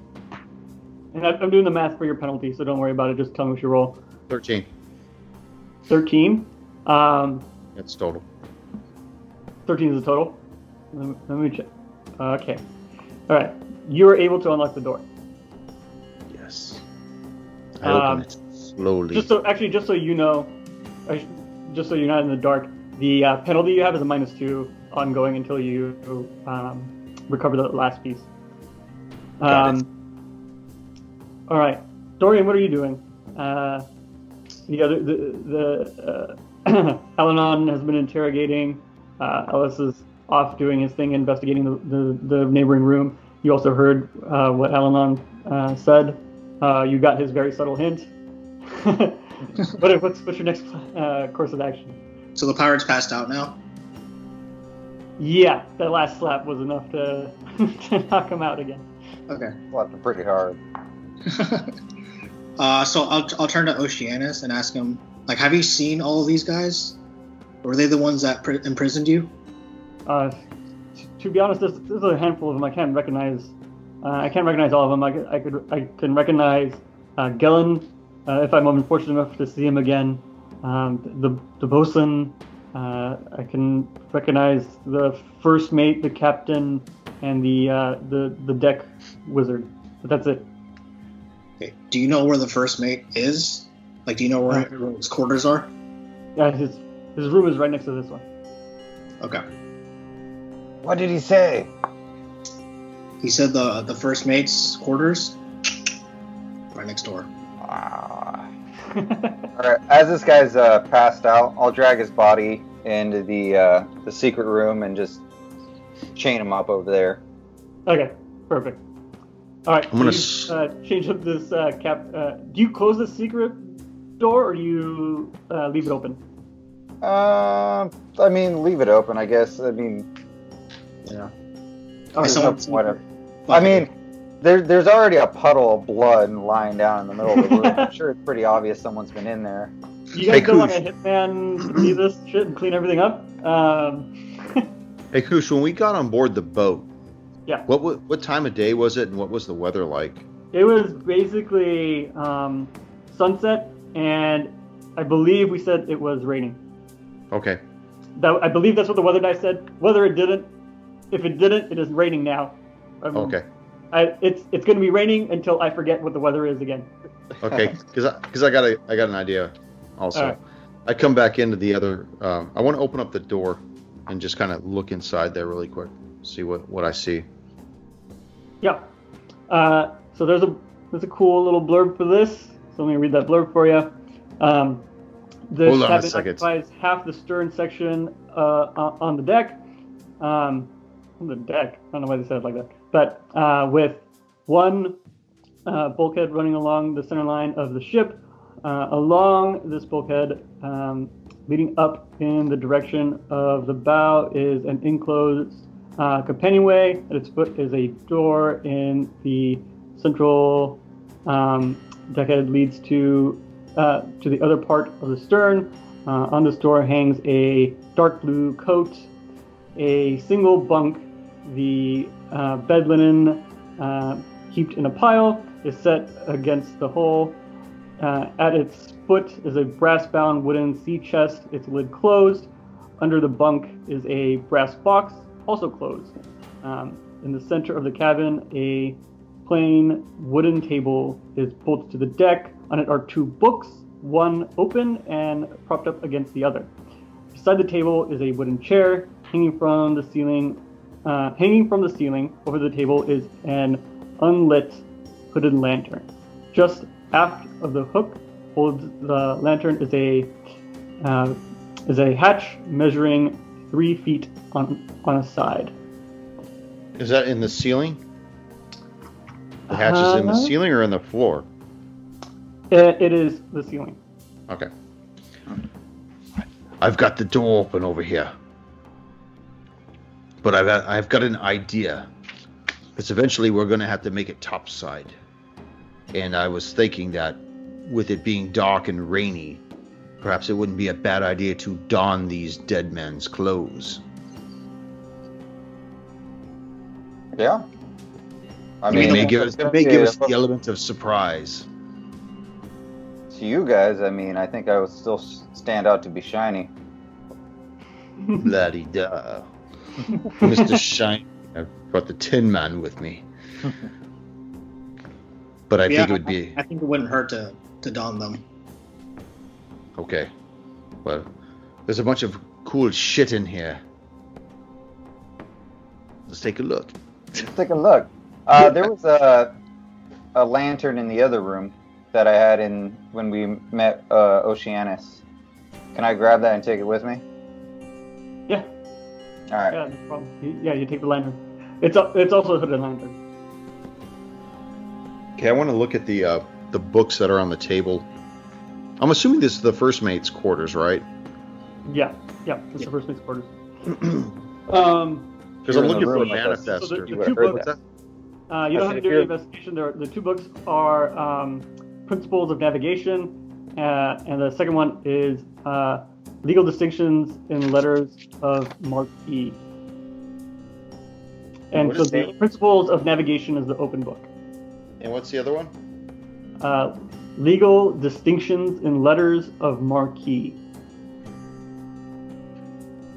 And I'm doing the math for your penalty, so don't worry about it. Just tell me what you roll. Thirteen. 13. Um, That's total. 13 is the total. Let me, let me check. Okay. All right. You are able to unlock the door. Yes. I open Um, it slowly. Just so, actually, just so you know, just so you're not in the dark, the uh, penalty you have is a minus two ongoing until you um, recover the last piece. Um, all right, Dorian, what are you doing? Uh, the other, the, the uh, [clears throat] Alanon has been interrogating. Uh, Ellis is off doing his thing, investigating the, the, the neighboring room. You also heard uh, what Alanon uh, said. Uh, you got his very subtle hint. [laughs] what, what's, what's your next uh, course of action? So the pirate's passed out now. Yeah, that last slap was enough to, [laughs] to knock him out again. Okay. Slapped him pretty hard. [laughs] uh, so I'll, I'll turn to Oceanus and ask him, like, have you seen all of these guys? Were they the ones that pri- imprisoned you? Uh, to be honest, there's, there's a handful of them I can't recognize. Uh, I can't recognize all of them. I, I could I can recognize uh, Gellin, uh, if I'm unfortunate enough to see him again, um, the the bosun. Uh, I can recognize the first mate, the captain, and the uh, the the deck wizard. But that's it. Okay. Do you know where the first mate is? Like, do you know where Uh, everyone's quarters are? Yeah, his his room is right next to this one. Okay. What did he say? He said the the first mate's quarters right next door. Ah. All right. As this guy's uh, passed out, I'll drag his body into the uh, the secret room and just chain him up over there. okay, perfect. All right, I'm gonna you, s- uh, change up this uh, cap. Uh, do you close the secret door or do you uh, leave it open? Um, I mean, leave it open. I guess. I mean, Yeah. All right, someone- whatever. I mean, there, there's already a puddle of blood lying down in the middle of the room. I'm sure it's pretty obvious someone's been in there. you guys Hey, don't want a Koosh. hitman leave this shit and clean everything up? Um, [laughs] Hey, Kush, when we got on board the boat, Yeah. what what time of day was it, and what was the weather like? it was basically um, sunset, and I believe we said it was raining. Okay, That I believe that's what the weather guy said. Whether it didn't, if it didn't, it is raining now. Um, okay, I, it's it's going to be raining until I forget what the weather is again. okay. [laughs] Because I, cause I got a I got an idea. Also, right. I come back into the other. Um, I want to open up the door and just kind of look inside there really quick, see what what I see. Yeah. Uh, so there's a there's a cool little blurb for this. So let me read that blurb for you. Um, this Hold on a second. occupies half the stern section uh, on on the deck. Um, on the deck. I don't know why they said it like that. But uh, with one uh, bulkhead running along the center line of the ship, uh, along this bulkhead, um, leading up in the direction of the bow is an enclosed uh, companionway. At its foot is a door in the central um, deckhead leads to uh, to the other part of the stern. Uh, on this door hangs a dark blue coat, a single bunk. The uh, bed linen uh, heaped in a pile is set against the hull. Uh, at its foot is a brass-bound wooden sea chest, its lid closed. Under the bunk is a brass box, also closed. Um, in the center of the cabin, a plain wooden table is bolted to the deck. On it are two books, one open and propped up against the other. Beside the table is a wooden chair hanging from the ceiling. Uh, hanging from the ceiling over the table is an unlit hooded lantern. Just aft of the hook holds the lantern is a uh, is a hatch measuring three feet on on a side. Is that in the ceiling? The hatch is in the Uh, ceiling or in the floor? It, it is the ceiling. Okay. I've got the door open over here. But I've got, I've got an idea. Because eventually we're going to have to make it topside. And I was thinking that with it being dark and rainy, perhaps it wouldn't be a bad idea to don these dead man's clothes. Yeah. I It mean, may give us, it's it may give us the element of surprise. to you guys. I mean, I think I would still stand out to be shiny. Bloody da. Mr. Shine. I brought the Tin Man with me. But I Yeah, think it would be I think it wouldn't hurt to to don them. okay. Well, there's a bunch of cool shit in here. Let's take a look. Let's [laughs] take a look. Uh, there was a a lantern in the other room that I had in when we met uh, Oceanus. Can I grab that and take it with me? Yeah. All right. Yeah, no problem. You- Yeah, you take the lantern. It's a, it's also a hooded lantern. Okay, I want to look at the uh, the books that are on the table. I'm assuming this is the first mate's quarters, right? Yeah, yeah, it's Yeah. the first mate's quarters. [clears throat] Um, Because I'm looking for a room with So the- You the two have books- Uh, you don't have to do any investigation. There, the two books are um, Principles of Navigation, uh, and the second one is uh, Legal Distinctions in Letters of Mark E. And What so the that? Principles of Navigation is the open book. And what's the other one? uh, legal distinctions in letters of marquee.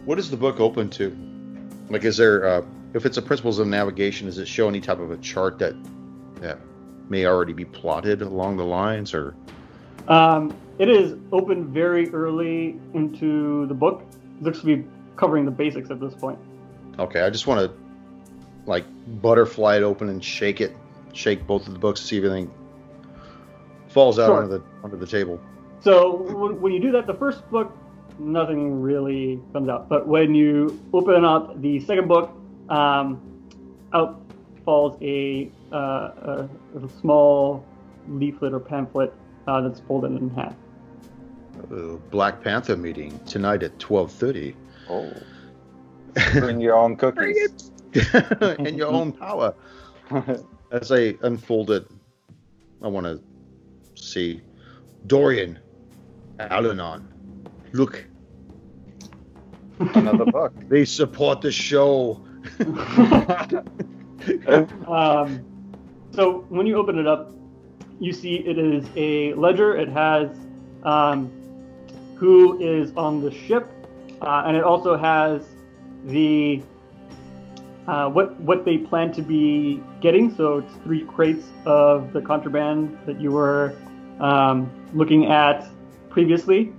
What is the book open to? Like, is there, uh, if it's a principles of navigation, does it show any type of a chart that that may already be plotted along the lines, or Um, it is open very early into the book. It looks to be covering the basics at this point. okay? I just want to like butterfly it open and shake it, shake both of the books, see if anything falls out Sure. onto the under the table. So when you do that, the first book, nothing really comes out. But when you open up the second book, um, out falls a, uh, a, a small leaflet or pamphlet uh, that's folded in half. Uh, Black Panther meeting tonight at twelve thirty. Oh. Bring your own [laughs] cookies. in your own power. [laughs] As I unfold it, I want to see Dorian, Alanon. Look, [laughs] Another book. they support the show. [laughs] Um, so when you open it up, you see it is a ledger. It has um, who is on the ship, uh, and it also has the uh, what what they plan to be getting. So it's three crates of the contraband that you were um, looking at previously,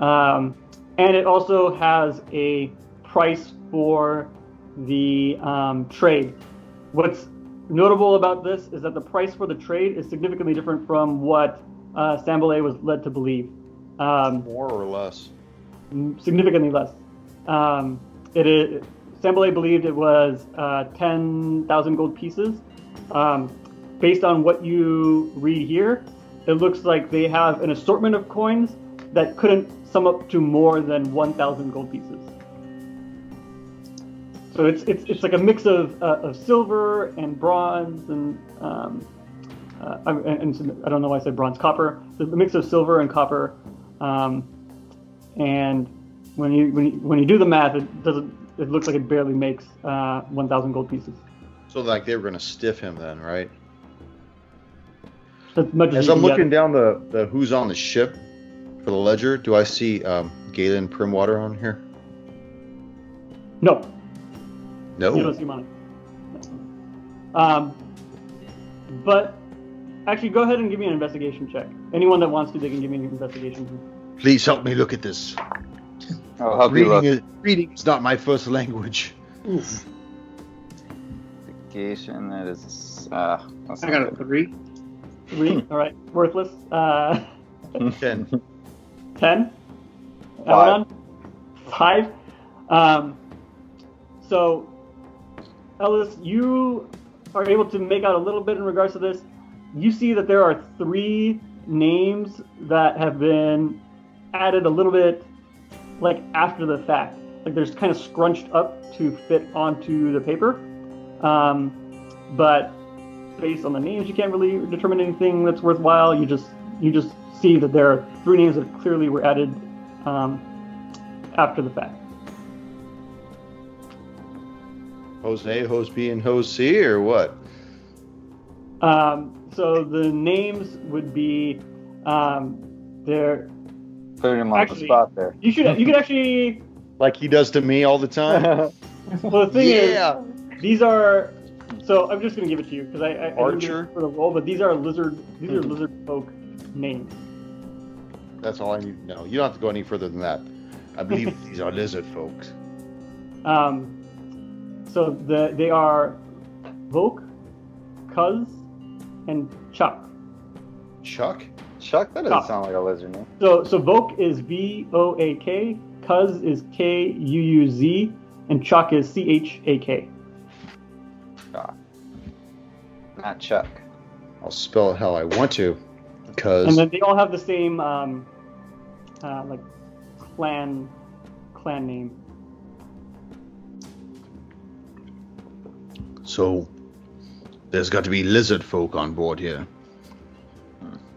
um, and it also has a price for the um, trade. What's notable about this is that the price for the trade is significantly different from what uh, Sanbalet was led to believe. Um, More or less. significantly less. Um, it is, Sanbalet believed it was uh, 10,000 gold pieces. Um, based on what you read here, it looks like they have an assortment of coins that couldn't sum up to more than 1,000 gold pieces. So it's it's, it's like a mix of, uh, of silver and bronze and um, uh, and, and I don't know why I said bronze copper. It's a mix of silver and copper, um, and when you when you, when you do the math, it doesn't. It looks like it barely makes uh, 1,000 gold pieces. So like they were gonna stiff him then, right? As As I'm looking down the, the who's on the ship for the ledger, do I see um, Galen Primwater on here? No, No. you don't see money. Um, but actually, go ahead and give me an investigation check. Anyone that wants to, they can give me an investigation. Please help me look at this. I'll help you reading look. is reading is not my first language. Investigation, that is. Uh, I got a three. Three. All right, worthless. Uh, Ten. [laughs] Ten. Five. Five. Um, so, Ellis, you are able to make out a little bit in regards to this. You see that there are three names that have been added a little bit like after the fact. Like there's kind of scrunched up to fit onto the paper. Um, but based on the names, you can't really determine anything that's worthwhile. You just you just see that there are three names that clearly were added um, after the fact. Jose, Hose B, and Hose C, or what? Um, so the names would be um, there. Put him on Actually- the spot there. You should you could actually. [laughs] Like he does to me all the time. [laughs] Well, the thing yeah. is, these are. So I'm just gonna give it to you because I, I, I didn't give it Archer? for the role, but these are lizard these are lizard folk names. That's all I need to know. You don't have to go any further than that. I believe [laughs] these are lizard folks. Um, so the they are Volk, Cuz, and Chuck. Chuck? Chuck, that doesn't Oh. sound like a lizard name. So so Volk is V O A K, Cuz is K U U Z, and Chuck is C H A K. Not Chuck. I'll spell it how I want to. Because. And then they all have the same um, uh, like clan clan name. so there's got to be lizard folk on board here.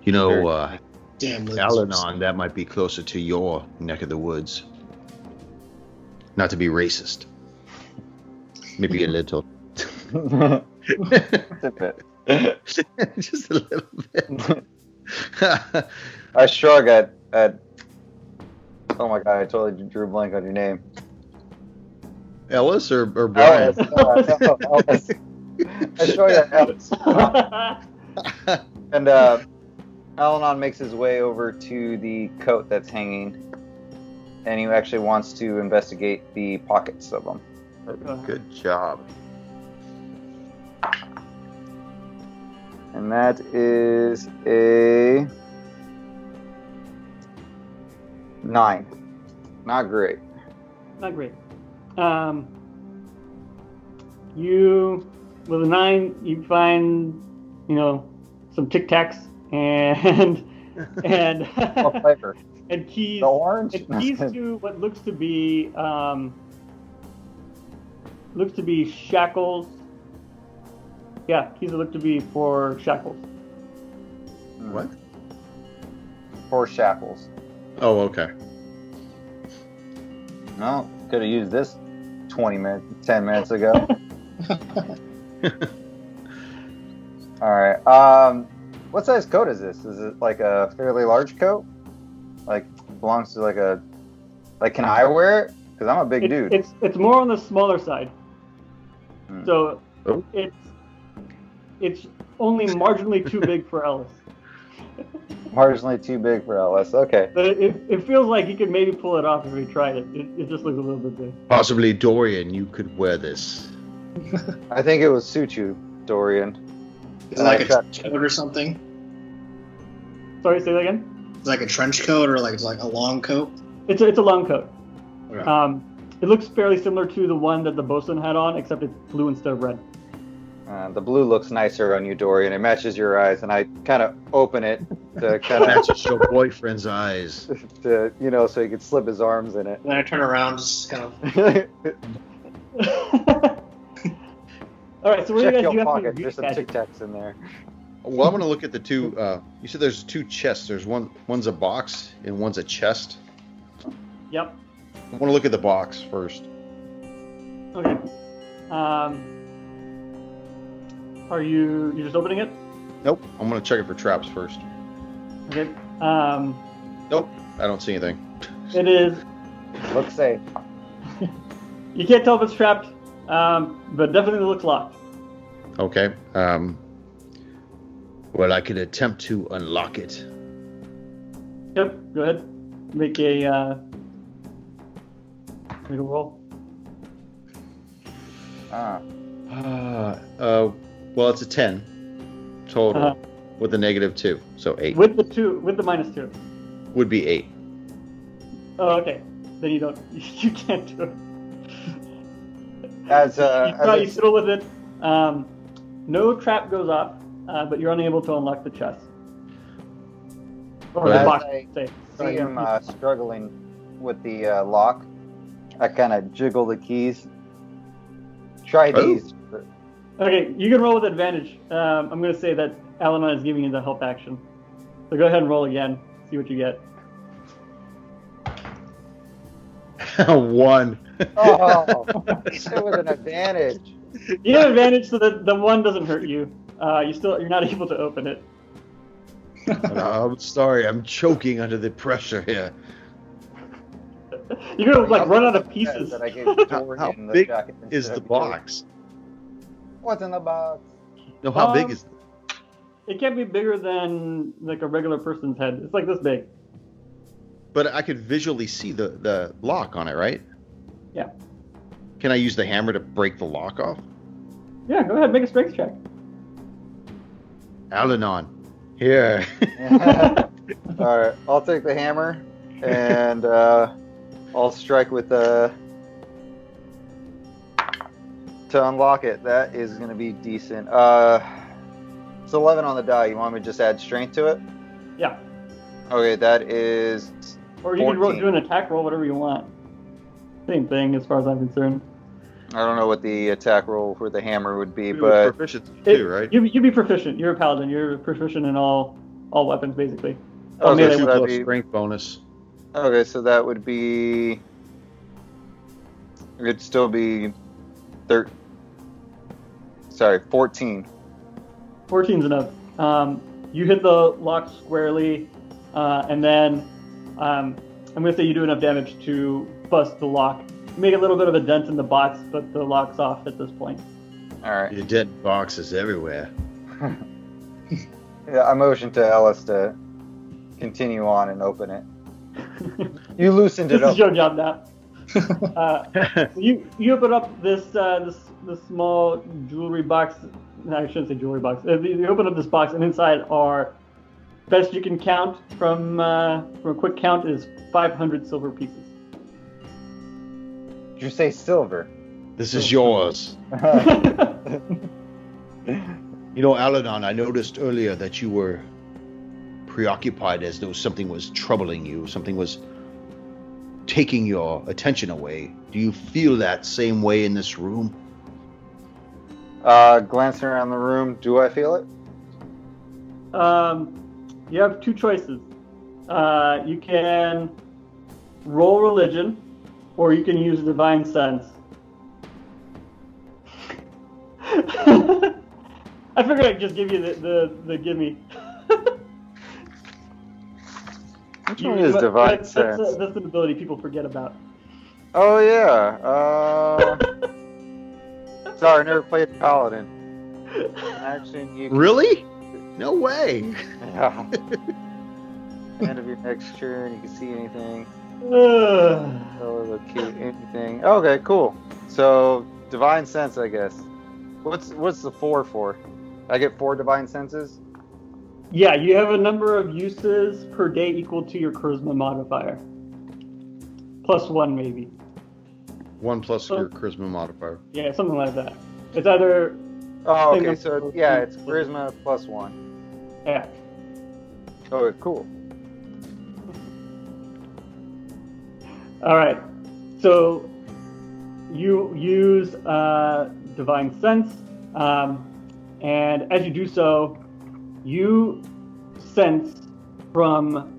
You know, uh, Damn Alanon, that might be closer to your neck of the woods. Not to be racist. Maybe a little. [laughs] Tip it. [laughs] Just a little bit. [laughs] I shrug at at. Oh my god! I totally drew a blank on your name. Ellis or, or Brian? [laughs] Ellis. No, Ellis. I shrug at [laughs] Ellis. [laughs] And uh, Alanon makes his way over to the coat that's hanging, and he actually wants to investigate the pockets of them. Good job. And that is a nine. Not great. Not great. Um, you, with a nine, you find, you know, some Tic Tacs and [laughs] and What flavor? [laughs] and keys The orange? and keys [laughs] to what looks to be um, looks to be shackles. Yeah, keys that look to be for shackles. What? Four shackles. Oh, okay. No, could have used this 20 minutes, 10 minutes ago. [laughs] [laughs] All right. Um, what size coat is this? Is it like a fairly large coat? Like belongs to like a like can I wear it? Because I'm a big It- dude. It's it's more on the smaller side. Hmm. So Oh. it's it's only marginally too big for Ellis. Marginally too big for Ellis. Okay. But it, it, it feels like he could maybe pull it off if he tried it. It, it just looks a little bit big. Possibly Dorian, you could wear this. I think it would suit you, Dorian. Is it like a I like trench coat or something? Sorry, say that again. Is it like a trench coat or like like a long coat? It's a, it's a long coat. Okay. Um, it looks fairly similar to the one that the bosun had on, except it's blue instead of red. Uh, the blue looks nicer on you, Dorian. It matches your eyes, and I kind of open it to [laughs] kind of Matches your boyfriend's eyes. [laughs] to you know so he could slip his arms in it. Then I turn around, just kind of. [laughs] All right, so what do you Check guys your do after pocket. There's some Tic Tacs in there. Well, I'm gonna look at the two. Uh, you said there's two chests. There's one. One's a box and one's a chest. Yep. I want to look at the box first. Okay. Um, are you you just opening it? Nope. I'm gonna check it for traps first. Okay. Um, Nope. I don't see anything. it is. Looks safe. [laughs] You can't tell if it's trapped, um, but definitely looks locked. Okay. Um. Well, I could attempt to unlock it. Yep. Go ahead. Make a uh, make a roll. Ah, Uh, uh, well, it's a 10 total Uh-huh. with a negative 2. So 8 With the two, with the minus two. would be 8. Uh, Oh, okay. Then you don't. [laughs] You can't do it. as uh, you, try, you as a, fiddle with it. Um, no trap goes off, uh, but you're unable to unlock the chest. Or the As box. I say. see Sorry, him uh, struggling with the uh, lock, I kind of jiggle the keys. Try Oh. these. Okay, you can roll with advantage. Um, I'm going to say that Alana is giving you the help action. So go ahead and roll again. See what you get. [laughs] 1. Oh, it was an advantage. You have advantage, so that the one doesn't hurt you. Uh, you still you're not [laughs] able to open it. I'm sorry. I'm choking under the pressure here. You're gonna like run out of pieces. That I gave How, Dorian how the big jacket is instead the of box? What's in the box? No, how Um, big is It It can't be bigger than like a regular person's head. It's like this big. But I could visually see the, the lock on it, right? Yeah. Can I use the hammer to break the lock off? Yeah, go ahead, make a strength check. Alanon. Here. [laughs] All right, I'll take the hammer and uh, I'll strike with the to unlock it. That is going to be decent. Uh, it's 11 on the die. You want me to just add strength to it? Yeah. Okay, that is Or you can roll, do an attack roll, whatever you want. Same thing as far as I'm concerned. I don't know what the attack roll for the hammer would be, With but proficiency It- too, right? You you be proficient. You're a paladin. You're proficient in all all weapons basically. okay, melee so Plus that'd be, strength bonus. okay, so that would be it'd still be thir- sorry, 14. 14's enough. Um, you hit the lock squarely, uh, and then um, I'm gonna say you do enough damage to bust the lock. You make a little bit of a dent in the box, but the lock's off at this point. All right. The dead boxes everywhere. [laughs] Yeah, I motion to Ellis to continue on and open it. [laughs] You loosened it this it is up. your job now. [laughs] Uh, you you open up this uh, this this small jewelry box. No, I shouldn't say jewelry box. Uh, you you open up this box, and inside are best you can count from uh, from a quick count is 500 silver pieces. Did you say silver? This is yours. [laughs] You know, Aladon, I noticed earlier that you were preoccupied as though something was troubling you, something was taking your attention away. Do you feel that same way in this room? Uh, glancing around the room, do I feel it? Um, you have two choices. Uh, you can roll religion, or you can use divine sense. [laughs] I figured I'd just give you the the, the gimme. [laughs] Which You- one is but divine that's, sense? That's, that's an ability people forget about. Oh yeah. Uh, [laughs] sorry, I never played Paladin. Action, you can Really? No way. Yeah. [laughs] End of your next turn, you can see anything. Ugh. Oh, look anything. Okay, cool. So divine sense, I guess. What's what's the four for? I get four divine senses. yeah, you have a number of uses per day equal to your charisma modifier. Plus one, maybe. One plus Oh. your charisma modifier. Yeah, something like that. It's either Oh, okay. So yeah, it's charisma plus one. yeah. Okay, cool. All right. So you use uh, divine sense, um, and as you do so, you sense from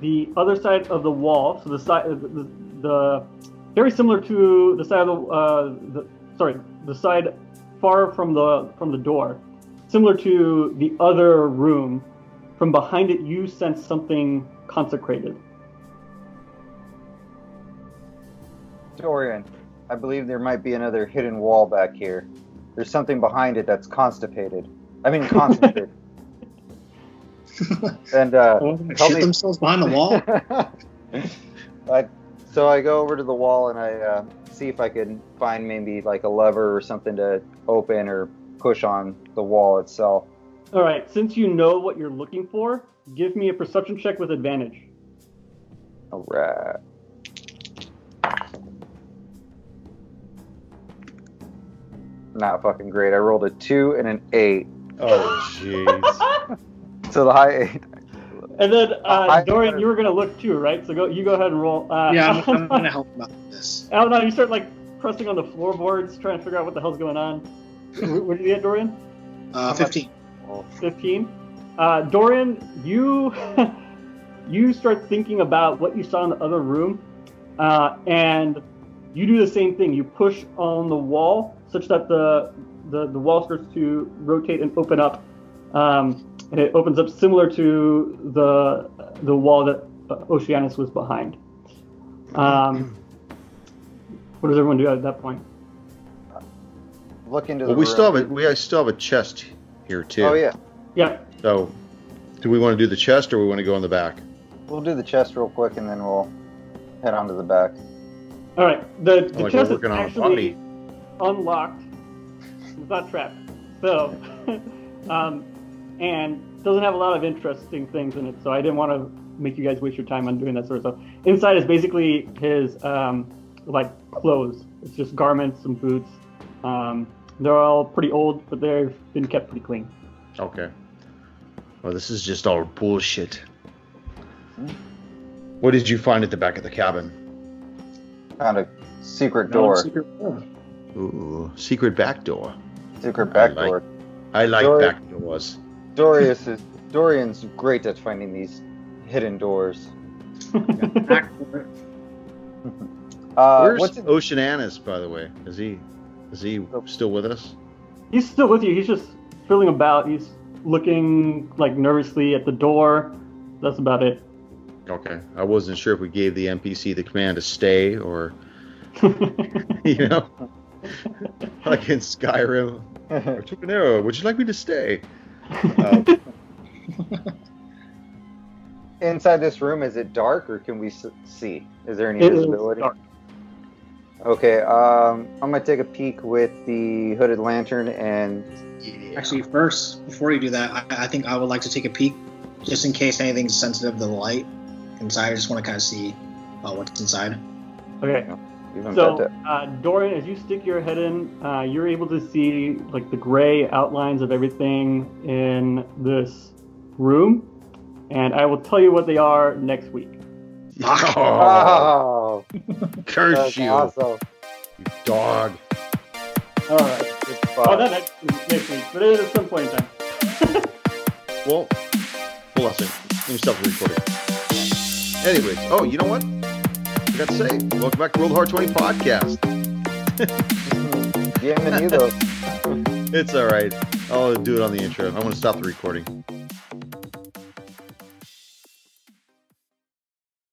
the other side of the wall. So the side, the, the, the very similar to the side of the, uh, the sorry, the side far from the from the door, similar to the other room. From behind it, you sense something consecrated. Dorian, I believe there might be another hidden wall back here. There's something behind it that's constipated. I mean [laughs] constipated. [laughs] and uh, Oh, Tell me- themselves behind the wall. [laughs] I, so I go over to the wall and I uh, see if I can find maybe like a lever or something to open or push on the wall itself. All right, since you know what you're looking for, give me a perception check with advantage. All right. Not fucking great. I rolled a two and an eight. Oh, jeez. [laughs] So the high eight. And then uh, I- Dorian, you were gonna look too, right? So go, you go ahead and roll. Uh, yeah, I'm, I'm [laughs] gonna help him out with this. Oh no, you start like pressing on the floorboards, trying to figure out what the hell's going on. What did you get, Dorian? Uh, 15. 15. Uh, Dorian, you [laughs] you start thinking about what you saw in the other room, uh, and you do the same thing. You push on the wall such that the the, the wall starts to rotate and open up, um, and it opens up similar to the the wall that uh, Oceanus was behind. Um, what does everyone do at that point? Look into the we room. still have a we still have a chest here too. Oh yeah. Yeah, So, do we want to do the chest or we want to go in the back? We'll do the chest real quick and then we'll head on to the back. All right. The, the Like chest is on actually unlocked. It's not trapped. So, [laughs] um, and doesn't have a lot of interesting things in it. So I didn't want to make you guys waste your time on doing that sort of stuff. Inside is basically his um, like clothes. It's just garments and boots. Um, they're all pretty old, but they've been kept pretty clean. Okay. Well, this is just all bullshit. What did you find at the back of the cabin? Found a secret No door. secret door. Ooh, secret back door. Secret back I like- door. I like Door- back doors. Dorius is Dorian's great at finding these hidden doors. Back. [laughs] Uh, Where's what's it, Oceanus, by the way? Is he is he still with us? He's still with you. He's just filling about. He's looking like nervously at the door. That's about it. Okay. I wasn't sure if we gave the NPC the command to stay or, [laughs] you know, [laughs] like in Skyrim. I took an arrow. Would you like me to stay? Um, [laughs] Inside this room, is it dark or can we see? Is there any It is visibility? dark. Okay, um, I'm gonna take a peek with the hooded lantern and Actually, first, before you do that, I, I think I would like to take a peek, just in case anything's sensitive to the light inside. I just want to kind of see uh, what's inside. Okay. Even So, better. uh, Dorian, as you stick your head in, uh, you're able to see like the gray outlines of everything in this room, and I will tell you what they are next week. oh, [laughs] Oh, curse that's you, awesome. you dog. All right. Oh, spot. not next, next week, but it is at some point in time. [laughs] Well, hold on a. Let me stop the recording. Anyways, oh, you know what? Got to say, welcome back to World Hard 20 podcast. [laughs] Bienvenidos. [laughs] It's all right. I'll do it on the intro. I'm going to stop the recording.